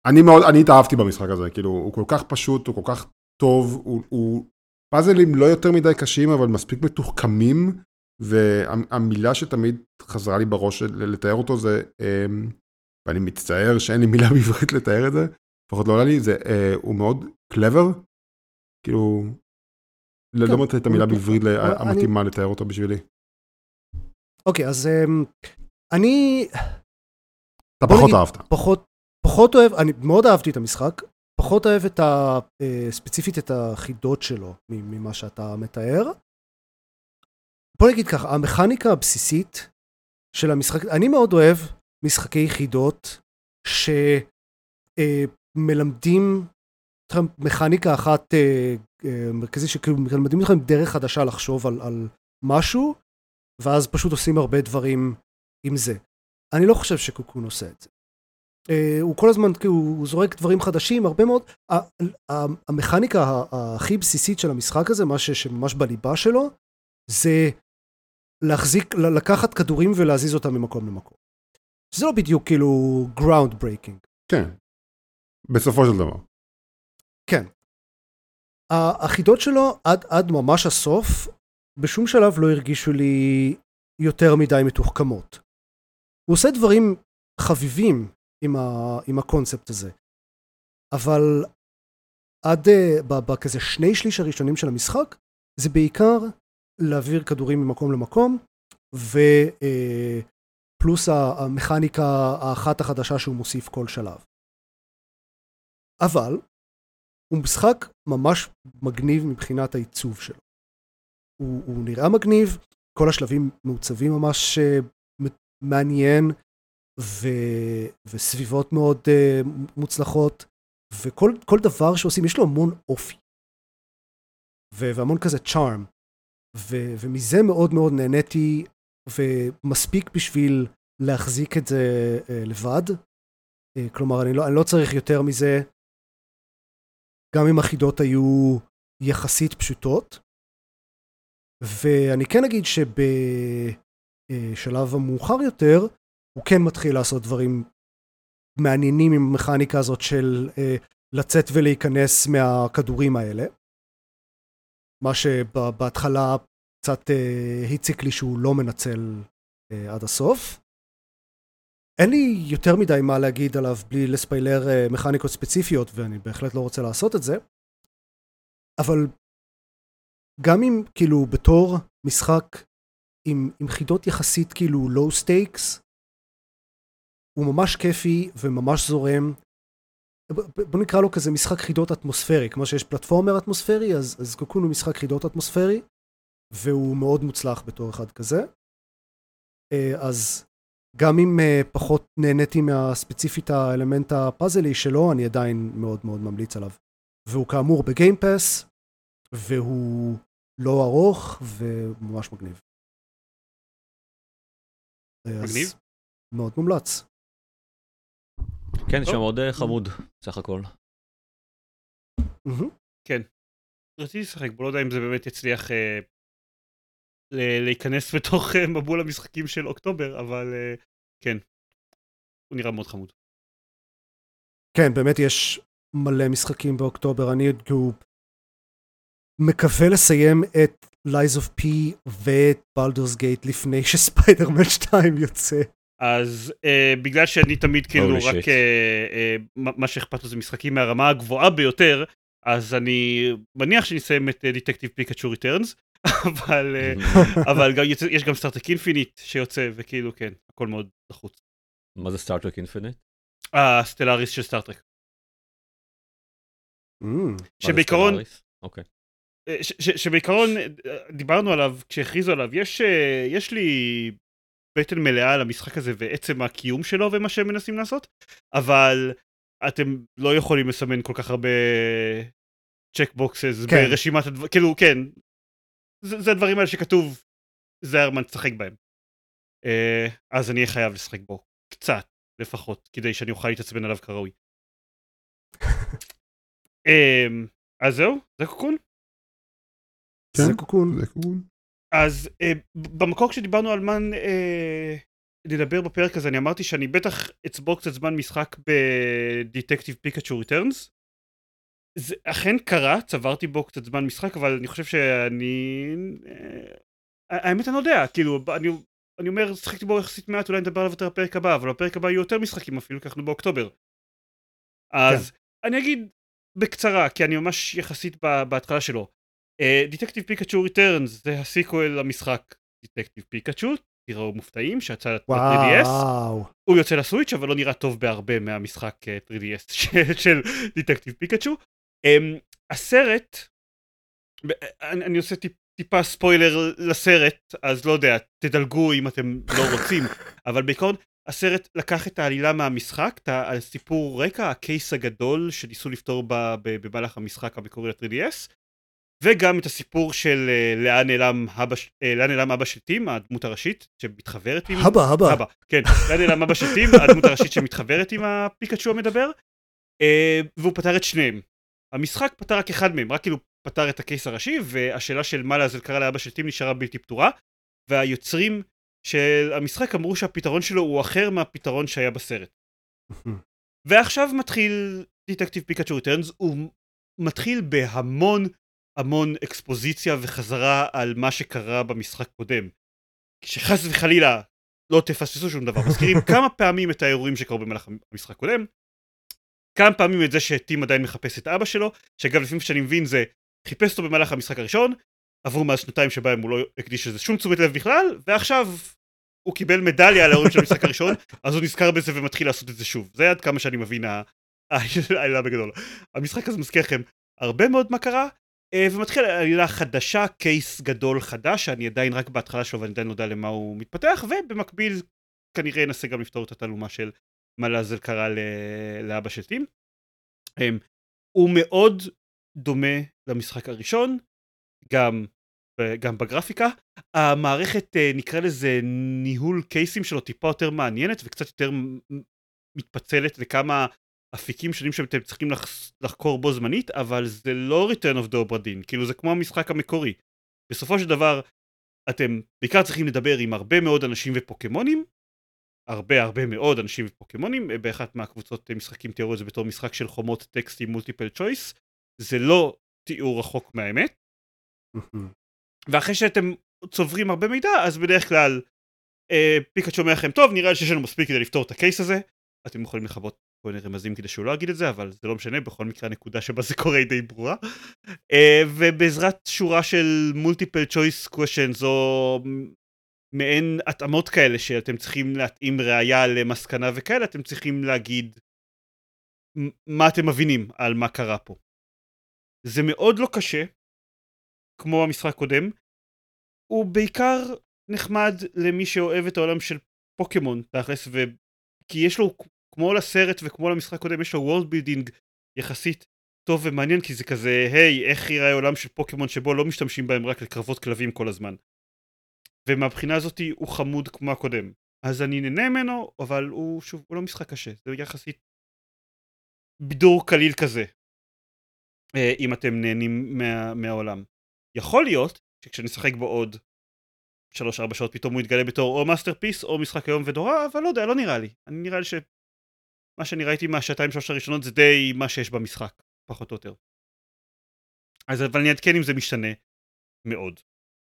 אני מאוד, אני התאהבתי במשחק הזה, כאילו, הוא כל כך פשוט, הוא כל כך טוב, הוא, הוא פאזלים לא יותר מדי קשים, אבל מספיק מתוחכמים, והמילה שתמיד חזרה לי בראש לתאר אותו זה, אמ, ואני מצטער שאין לי מילה בעברית לתאר את זה, לפחות לא עולה לי, זה, אה, הוא מאוד קלבר, כאילו, לא- כן, לא מוצא את המילה בעברית לה- אני- המתאימה לתאר אותו בשבילי. אוקיי, אז אמ, אני אתה פחות אהבת. פחות, פחות אוהב, אני מאוד אהבתי את המשחק, פחות אוהב את ה... אה, ספציפית את החידות שלו ממה שאתה מתאר. בוא נגיד ככה, המכניקה הבסיסית של המשחק, אני מאוד אוהב משחקי חידות שמלמדים אתכם מכניקה אחת אה, אה, מרכזית, שכאילו מלמדים אתכם דרך חדשה לחשוב על, על משהו, ואז פשוט עושים הרבה דברים עם זה. אני לא חושב שקוקון עושה את זה. Uh, הוא כל הזמן, הוא זורק דברים חדשים, הרבה מאוד. המכניקה הכי בסיסית של המשחק הזה, מה שממש בליבה שלו, זה להחזיק, לקחת כדורים ולהזיז אותם ממקום למקום. זה לא בדיוק כאילו ground breaking. כן. בסופו של דבר. כן. החידות שלו עד, עד ממש הסוף, בשום שלב לא הרגישו לי יותר מדי מתוחכמות. הוא עושה דברים חביבים עם, ה, עם הקונספט הזה, אבל עד uh, בכזה שני שליש הראשונים של המשחק, זה בעיקר להעביר כדורים ממקום למקום, ופלוס המכניקה האחת החדשה שהוא מוסיף כל שלב. אבל הוא משחק ממש מגניב מבחינת העיצוב שלו. הוא, הוא נראה מגניב, כל השלבים מעוצבים ממש uh, מעניין, ו, וסביבות מאוד uh, מוצלחות, וכל כל דבר שעושים, יש לו המון אופי. ו, והמון כזה צ'ארם. ו, ומזה מאוד מאוד נהניתי, ומספיק בשביל להחזיק את זה uh, לבד. Uh, כלומר, אני לא, אני לא צריך יותר מזה. גם אם החידות היו יחסית פשוטות. ואני כן אגיד שבשלב המאוחר יותר, הוא כן מתחיל לעשות דברים מעניינים עם המכניקה הזאת של אה, לצאת ולהיכנס מהכדורים האלה. מה שבהתחלה קצת אה, הציק לי שהוא לא מנצל אה, עד הסוף. אין לי יותר מדי מה להגיד עליו בלי לספיילר אה, מכניקות ספציפיות, ואני בהחלט לא רוצה לעשות את זה. אבל גם אם כאילו בתור משחק עם, עם חידות יחסית כאילו low stakes, הוא ממש כיפי וממש זורם. בוא נקרא לו כזה משחק חידות אטמוספרי, כמו שיש פלטפורמר אטמוספרי, אז, אז קוקון הוא משחק חידות אטמוספרי, והוא מאוד מוצלח בתור אחד כזה. אה, אז גם אם אה, פחות נהניתי מהספציפית האלמנט הפאזלי שלו, אני עדיין מאוד מאוד ממליץ עליו. והוא כאמור בגיימפס, והוא לא ארוך וממש מגניב. אז מגניב? מאוד מומלץ. כן, טוב. מאוד אה, חמוד, סך הכל. מהמם. רציתי לשחק בו, לא יודע אם זה באמת יצליח אה, ל- להיכנס בתוך אה, מבול המשחקים של אוקטובר, אבל כן, הוא נראה מאוד חמוד. כן, באמת יש מלא משחקים באוקטובר, אני עוד כאילו מקווה לסיים את Lies of P ואת Baldur's Gate לפני שספיידרמן 2 יוצא. אז אה, בגלל שאני תמיד כאילו Holy רק. אה, אה, מה שאכפת לו זה משחקים מהרמה הגבוהה ביותר, אז אני מניח שנסיים את Detective Pikachu Returns, אבל אה, אבל גם יש גם Star Trek Infinite שיוצא וכאילו כן הכל מאוד לחוץ. מה זה Star Trek Infinite? ה Stellaris של Star Trek. Mm, שבעיקרון, אוקיי. אה, שבעיקרון אה, דיברנו עליו כשהכריזו עליו, יש, אה, יש לי בטן מלאה על המשחק הזה ועצם הקיום שלו ומה שהם מנסים לעשות, אבל אתם לא יכולים לסמן כל כך הרבה צ'קבוקסס כן. ברשימת הדברים, כאילו כן, זה, זה הדברים האלה שכתוב, זה הזמן לשחק בהם. אה, אז אני אהיה חייב לשחק בו, קצת לפחות, כדי שאני אוכל להתעצבן עליו כראוי. אמ, אז זהו, זה קוקון. כן. זה קוקון. זה קוקון. אז אה, במקור כשדיברנו על מה אה, נדבר בפרק הזה, אני אמרתי שאני בטח אצבור קצת זמן משחק בדטקטיב פיקאצ'ו ריטרנס. זה אכן קרה, צברתי בו קצת זמן משחק, אבל אני חושב שאני... אה, האמת אני לא יודע, כאילו, אני, אני אומר, שחקתי בו יחסית מעט, אולי נדבר עליו יותר בפרק הבא, אבל בפרק הבא יהיו יותר משחקים אפילו, כי אנחנו באוקטובר. אז אני אגיד בקצרה, כי אני ממש יחסית בהתחלה שלו. Detective Pikachu Returns זה ה sequel למשחק Detective Pikachu, תראו מופתעים, שיצא ל-3DS. וואו. הוא יוצא ל Switch אבל לא נראה טוב בהרבה מהמשחק אה, 3DS של- של Detective Pikachu. אמ, הסרט, ב- אני אני עושה טיפ- טיפה ספוילר לסרט, אז לא יודע, תדלגו אם אתם לא רוצים, אבל בעיקרון הסרט לקח את העלילה מהמשחק, את הסיפור רקע, הקייס הגדול שניסו לפתור במהלך המשחק המקורי ל-3DS, וגם את הסיפור של אה, לאן נעלם אבא, אה, לאן נעלם אבא של טים, הדמות הראשית, שמתחברת עם... הבא, הבא. אבא, כן, לאן נעלם אבא של טים, הדמות הראשית שמתחברת עם הפיקאצ'ו המדבר, אה, והוא פתר את שניהם. המשחק פתר רק אחד מהם, רק כאילו פתר את ה case הראשי, והשאלה של מה לעזאזל קרה לאבא של טים נשארה בלתי פתורה, והיוצרים של המשחק אמרו שהפתרון שלו הוא אחר מהפתרון שהיה בסרט. ועכשיו מתחיל Detective Pikachu Returns, הוא מתחיל בהמון המון אקספוזיציה וחזרה על מה שקרה במשחק קודם. שחס וחלילה לא תפספסו שום דבר. מזכירים כמה פעמים את האירועים שקרו במהלך המשחק קודם, כמה פעמים את זה שטים עדיין מחפש את אבא שלו, שאגב לפי מה שאני מבין זה חיפש אותו במהלך המשחק הראשון, עברו מאז שנתיים שבהם הוא לא הקדיש לזה שום תשומת לב בכלל, ועכשיו הוא קיבל מדליה על האירועים של המשחק הראשון, אז הוא נזכר בזה ומתחיל לעשות את זה שוב. זה עד כמה שאני מבין העלילה בגדול. המשחק הזה מזכיר לכם הרבה מאוד מה קרה, ומתחיל עלילה חדשה, קייס גדול חדש, שאני עדיין רק בהתחלה שלו ואני עדיין לא יודע למה הוא מתפתח, ובמקביל כנראה אנסה גם לפתור את התעלומה של מה לעזל קרה לאבא של טים. אמ, הוא מאוד דומה למשחק הראשון, גם, גם בגרפיקה. המערכת, אה, נקרא לזה ניהול קייסים שלו טיפה יותר מעניינת וקצת יותר מתפצלת לכמה אפיקים שונים שאתם צריכים לח- לחקור בו זמנית, אבל זה לא Return of the Obra כאילו זה כמו המשחק המקורי. בסופו של דבר, אתם בעיקר צריכים לדבר עם הרבה מאוד אנשים ופוקמונים, הרבה הרבה מאוד אנשים ופוקמונים, אה, באחת מהקבוצות אה, משחקים תיארו את זה בתור משחק של חומות טקסט עם מולטיפל צ'וייס, זה לא תיאור רחוק מהאמת, ואחרי שאתם צוברים הרבה מידע, אז בדרך כלל אה, פיקאצ'ו אומר לכם, טוב, נראה לי שיש לנו מספיק כדי לפתור את הקייס הזה. אתם יכולים לכבות כל מיני רמזים כדי שהוא לא יגיד את זה, אבל זה לא משנה, בכל מקרה הנקודה שבה זה קורה היא די ברורה. אה, ובעזרת שורה של multiple choice questions או מעין התאמות כאלה שאתם צריכים להתאים ראיה למסקנה וכאלה, אתם צריכים להגיד מה אתם מבינים על מה קרה פה. זה מאוד לא קשה, כמו המשחק הקודם, הוא בעיקר נחמד למי שאוהב את העולם של פוקימון תכלס, ו... כי יש לו, כמו לסרט וכמו למשחק הקודם, יש לו world building יחסית טוב ומעניין, כי זה כזה, היי, איך ייראה עולם של פוקימון שבו לא משתמשים בהם רק לקרבות כלבים כל הזמן. ומהבחינה הזאתי הוא חמוד כמו הקודם. אז אני נהנה ממנו, אבל הוא, שוב, הוא לא משחק קשה, זה יחסית בידור קליל כזה, אה, אם אתם נהנים מה, מהעולם. יכול להיות שכשנשחק בו עוד 3-4 שעות פתאום הוא יתגלה בתור או masterpiece או משחק איום ונורא, אבל לא יודע, לא נראה לי. אני נראה לי שמה שאני ראיתי מהשעתיים שלוש הראשונות זה די מה שיש במשחק, פחות או יותר. אז אבל אני אעדכן אם זה משתנה מאוד.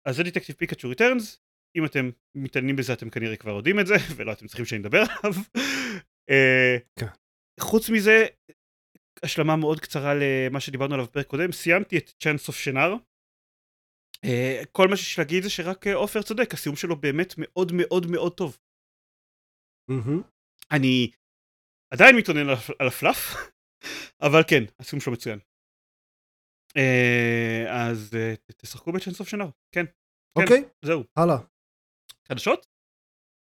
אז זה Detective Pikachu Returns, אם אתם מתעניינים בזה אתם כנראה כבר יודעים את זה, ולא אתם צריכים שאני אדבר עליו. אה, כן. חוץ מזה, השלמה מאוד קצרה למה שדיברנו עליו בפרק קודם, סיימתי את Chants of Sennaar. כל מה שיש להגיד זה שרק אה, עופר צודק, הסיום שלו באמת מאוד מאוד מאוד טוב. מהמם. אני עדיין מתעונן על, הפלאף, אבל כן, הסיום שלו מצוין. אה, אז אה, תשחקו בצ'אנס אוף שנר, כן. כן, אוקיי, זהו. הלאה. חדשות?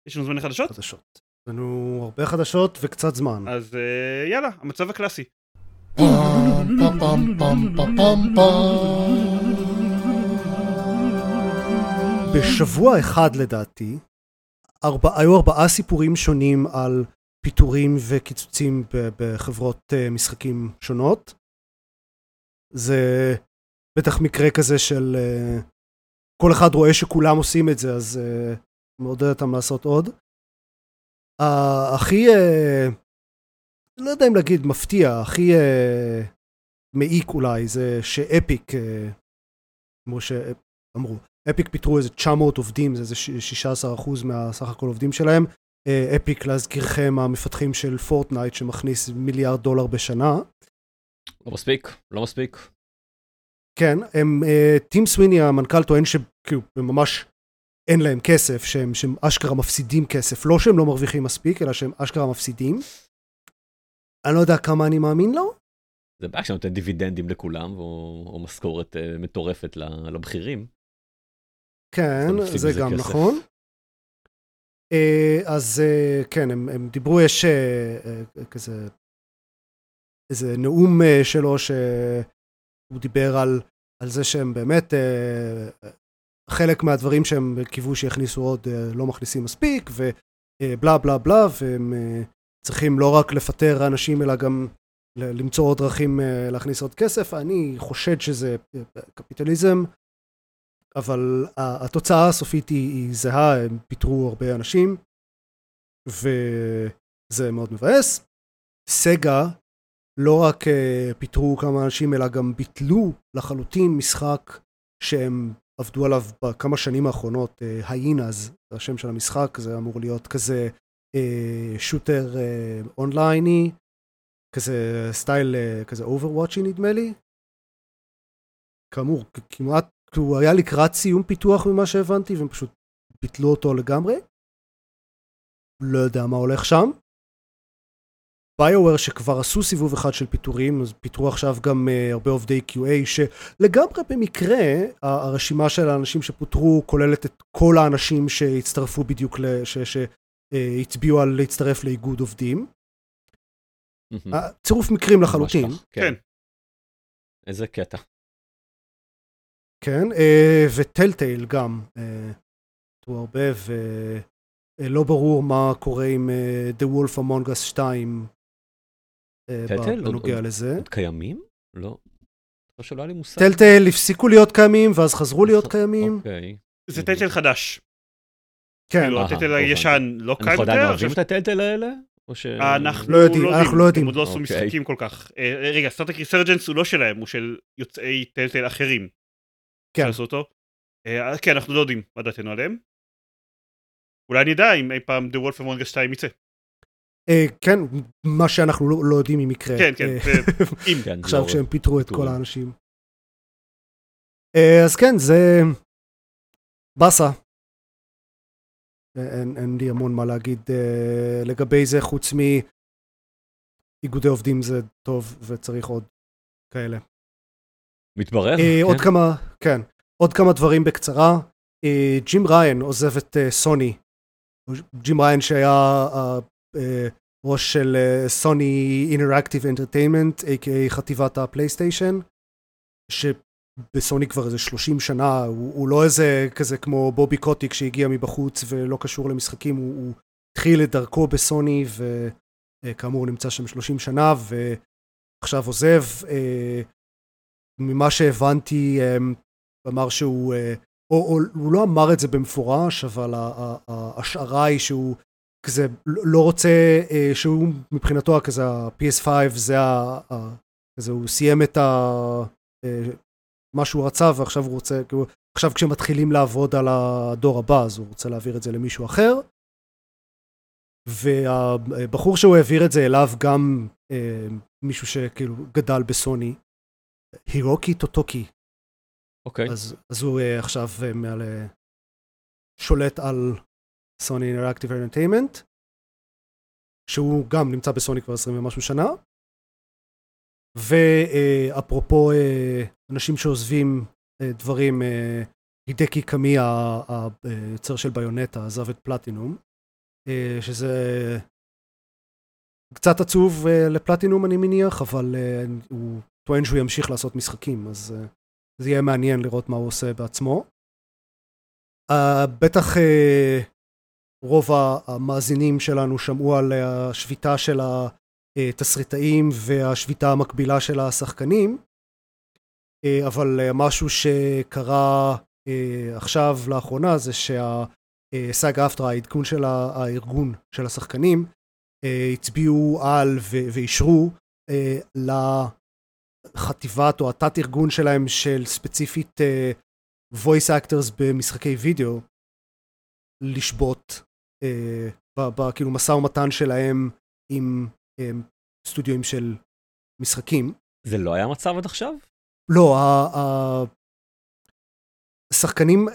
יש לנו זמן לחדשות? חדשות. יש לנו הרבה חדשות וקצת זמן. אז אה, יאללה, המצב הקלאסי. בשבוע אחד לדעתי, ארבע, היו ארבעה סיפורים שונים על פיטורים וקיצוצים בחברות uh, משחקים שונות. זה בטח מקרה כזה של uh, כל אחד רואה שכולם עושים את זה, אז uh, מעודד אותם לעשות עוד. הכי, לא יודע אם להגיד מפתיע, הכי מעיק אולי, זה שאפיק, כמו שאמרו, Epic פיטרו איזה 900 עובדים, זה איזה 16% מהסך הכל עובדים שלהם. אה, Epic, להזכירכם, המפתחים של Fortnite שמכניס מיליארד דולר בשנה. לא מספיק, לא מספיק. כן, הם, אה, טים סוויני המנכ"ל טוען שכאילו, הם ממש אין להם כסף, שהם, שהם אשכרה מפסידים כסף. לא שהם לא מרוויחים מספיק, אלא שהם אשכרה מפסידים. אני לא יודע כמה אני מאמין לו. זה בעיה שנותן דיבידנדים לכולם, או, או משכורת uh, מטורפת לבכירים. כן, זה גם כסף. נכון. אה, אז אה, כן, הם, הם דיברו, יש אה, כזה, איזה נאום שלו שהוא דיבר על, על זה שהם באמת, חלק מהדברים שהם קיוו שיכניסו עוד לא מכניסים מספיק, ובלה בלה בלה, והם צריכים לא רק לפטר אנשים, אלא גם למצוא עוד דרכים להכניס עוד כסף. אני חושד שזה קפיטליזם. אבל התוצאה הסופית היא, היא זהה, הם פיטרו הרבה אנשים, וזה מאוד מבאס. סגה לא רק uh, פיטרו כמה אנשים, אלא גם ביטלו לחלוטין משחק שהם עבדו עליו בכמה שנים האחרונות, uh, היינאז, זה השם של המשחק, זה אמור להיות כזה אה, shooter אונלייני, כזה סטייל, כזה Overwatch י נדמה לי. כאמור, כמעט הוא היה לקראת סיום פיתוח ממה שהבנתי, והם פשוט ביטלו אותו לגמרי. לא יודע מה הולך שם. BioWare שכבר עשו סיבוב אחד של פיטורים, אז פיטרו עכשיו גם אה, הרבה עובדי QA, שלגמרי במקרה, ה- הרשימה של האנשים שפוטרו כוללת את כל האנשים שהצטרפו בדיוק, שהצביעו על להצטרף לאיגוד עובדים. מהמם. אה, צירוף מקרים לחלוטין. כך, כן. איזה קטע. כן, אה, וטלטייל גם, אה, הוא הרבה, ולא ברור מה קורה עם אה, The Wolf Among Us 2 אה, טלטייל? ב- עוד- בנוגע לזה. עוד קיימים? לא. חושב שלא היה לי מושג. טלטייל הפסיקו להיות קיימים, ואז חזרו להיות קיימים. אוקיי. זה Telltale חדש. כן, כאילו, ה Telltale לא הישן לא קיים אנחנו עדיין יותר. אוהבים את ה Telltale האלה? או ש... אנחנו לא יודעים, אנחנו לא יודעים. הם עוד לא עשו אוקיי. משחקים כל כך. אה, רגע, Star Trek Resurgence הוא לא שלהם, הוא של יוצאי Telltale אחרים. כן. שעשו אותו. אה, כן, אנחנו לא יודעים מה דעתנו עליהם. אולי נדע אם אי פעם The Wolf Among Us 2 יצא. אה, כן, מה שאנחנו לא לא יודעים אם יקרה. כן, כן, אה, אם. כן, עכשיו לא- כשהם פיטרו את כל פיטורים. האנשים. אה, אז כן, זה באסה. אין, אין לי המון מה להגיד אה, לגבי זה, חוץ מאיגודי עובדים זה טוב וצריך עוד כאלה. מתברר? אה, כן. עוד כמה, כן, עוד כמה דברים בקצרה. אה, ג'ים ראיין עוזב את אה, סוני. ג'ים ראיין שהיה אה, אה, ראש של אה, Sony Interactive Entertainment, a.k.a חטיבת הפלייסטיישן, שבסוני כבר איזה 30 שנה, הוא, הוא לא איזה כזה כמו בובי קוטיק שהגיע מבחוץ ולא קשור למשחקים, הוא, הוא התחיל את דרכו בסוני וכאמור הוא נמצא שם 30 שנה ועכשיו עוזב. אה, ממה שהבנתי, אמ, אמר שהוא, אה, או, או הוא לא אמר את זה במפורש, אבל ההשערה היא שהוא כזה לא לא רוצה, אה, שהוא מבחינתו כזה ה-PS5 זה. ה- כזה הוא סיים את ה... אה, מה שהוא רצה ועכשיו הוא רוצה, כאילו, עכשיו כשמתחילים לעבוד על הדור הבא אז הוא רוצה להעביר את זה למישהו אחר. והבחור שהוא העביר את זה אליו גם אה, מישהו שכאילו גדל בסוני, הירוקי טוטוקי, אוקיי. אז, אז הוא uh, עכשיו uh, מעל... Uh, שולט על סוני אינטראקטיב אנטיימנט, שהוא גם נמצא בסוני כבר 20 ומשהו שנה. ואפרופו אה, אנשים שעוזבים אה, דברים, אה, הידקי קמי, היוצר של ביונטה, עזב את פלטינום, שזה קצת עצוב לפלטינום אני מניח, אבל הוא טוען שהוא ימשיך לעשות משחקים, אז אה, זה יהיה מעניין לראות מה הוא עושה בעצמו. Uh, בטח uh, רוב המאזינים שלנו שמעו על השביתה של התסריטאים והשביתה המקבילה של השחקנים, uh, אבל uh, משהו שקרה uh, עכשיו לאחרונה זה שהסאג אפטרה, העדכון של הארגון של השחקנים, uh, הצביעו על ואישרו uh, לחטיבת או התת ארגון שלהם של ספציפית uh, voice actors במשחקי וידאו לשבות אה, בכאילו משא ומתן שלהם עם אה, סטודיואים של משחקים. זה לא היה מצב עד עכשיו? לא, השחקנים,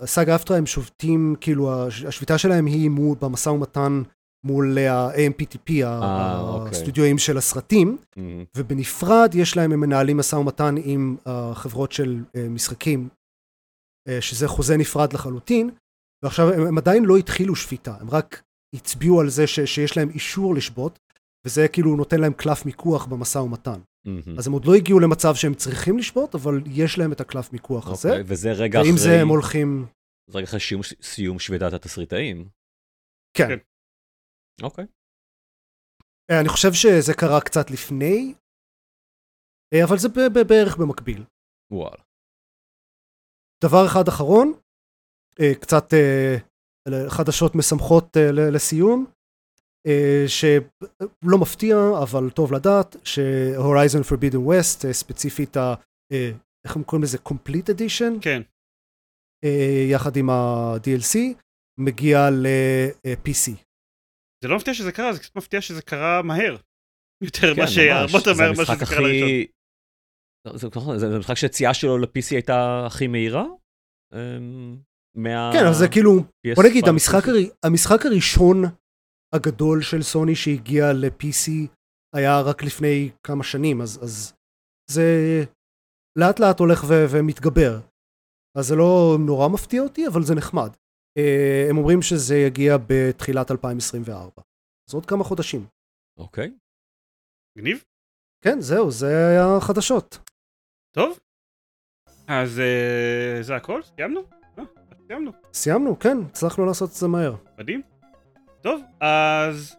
הסאגה אפטרה הם שובתים, כאילו השביתה שלהם היא מול, במשא ומתן מול ה-AMPTP, אה, אוקיי. הסטודיואים של הסרטים. ובנפרד יש להם, הם מנהלים משא ומתן עם החברות של אה, משחקים, אה, שזה חוזה נפרד לחלוטין, ועכשיו הם, הם עדיין לא התחילו שביתה, הם רק הצביעו על זה ש, שיש להם אישור לשבות, וזה כאילו נותן להם קלף מיקוח במשא ומתן. Mhm. אז הם עוד לא הגיעו למצב שהם צריכים לשבות, אבל יש להם את הקלף מיקוח הזה, אוקיי, וזה רגע זה אחרי, הם הולכים... זה רגע אחרי סיום- סיום שביתת התסריטאים. כן. אוקיי. אה, אני חושב שזה קרה קצת לפני, אה, אבל זה בערך במקביל. וואלה. דבר אחד אחרון, אה, קצת חדשות משמחות לסיום, שלא מפתיע, אבל טוב לדעת, Forbidden West, אה, ספציפית, ה- איך הם קוראים לזה? Complete Edition, כן. יחד עם ה-DLC, מגיע ל-PC. זה לא מפתיע שזה קרה, זה קצת מפתיע שזה קרה מהר. יותר כן, מה ממש. יותר זה מהר ממה המשחק שזה קרה לראשון. הכי... לא, זה נכון, זה המשחק שהיציאה שלו ל-PC הייתה הכי מהירה? אמ, מה... כן, אבל זה כאילו, PS5 בוא נגיד, המשחק. הר... המשחק הראשון הגדול של סוני שהגיע ל-PC היה רק לפני כמה שנים, אז, אז זה לאט לאט הולך ו- ומתגבר. אז זה לא נורא מפתיע אותי, אבל זה נחמד. אה, הם אומרים שזה יגיע בתחילת 2024. אז עוד כמה חודשים. אוקיי. מגניב. כן, זהו, זה היה החדשות. טוב. אז אה, זה הכל? סיימנו? אה, סיימנו. סיימנו, כן, הצלחנו לעשות את זה מהר. מדהים. טוב, אז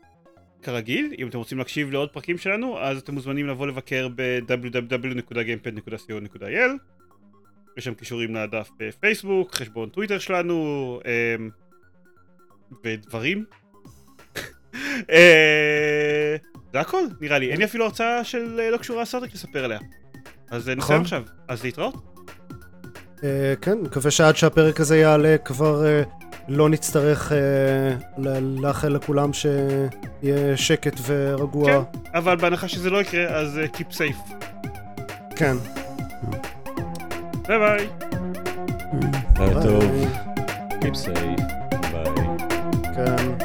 כרגיל, אם אתם רוצים להקשיב לעוד פרקים שלנו, אז אתם מוזמנים לבוא לבקר ב-www.gamepad.co.il יש שם קישורים לדף בפייסבוק, חשבון טוויטר שלנו, אמ, ודברים. אה, זה הכל, נראה לי. אין לי אפילו הרצאה של אה, לא קשורה לסרטק לספר עליה. אז אה, נסיים נכון. עכשיו. אז להתראות. כן, מקווה שעד שהפרק הזה יעלה כבר לא נצטרך לאחל לכולם שיהיה שקט ורגוע. כן. אבל בהנחה שזה לא יקרה, אז Keep safe. כן. ביי ביי. ערב טוב. Keep safe. ביי. כן.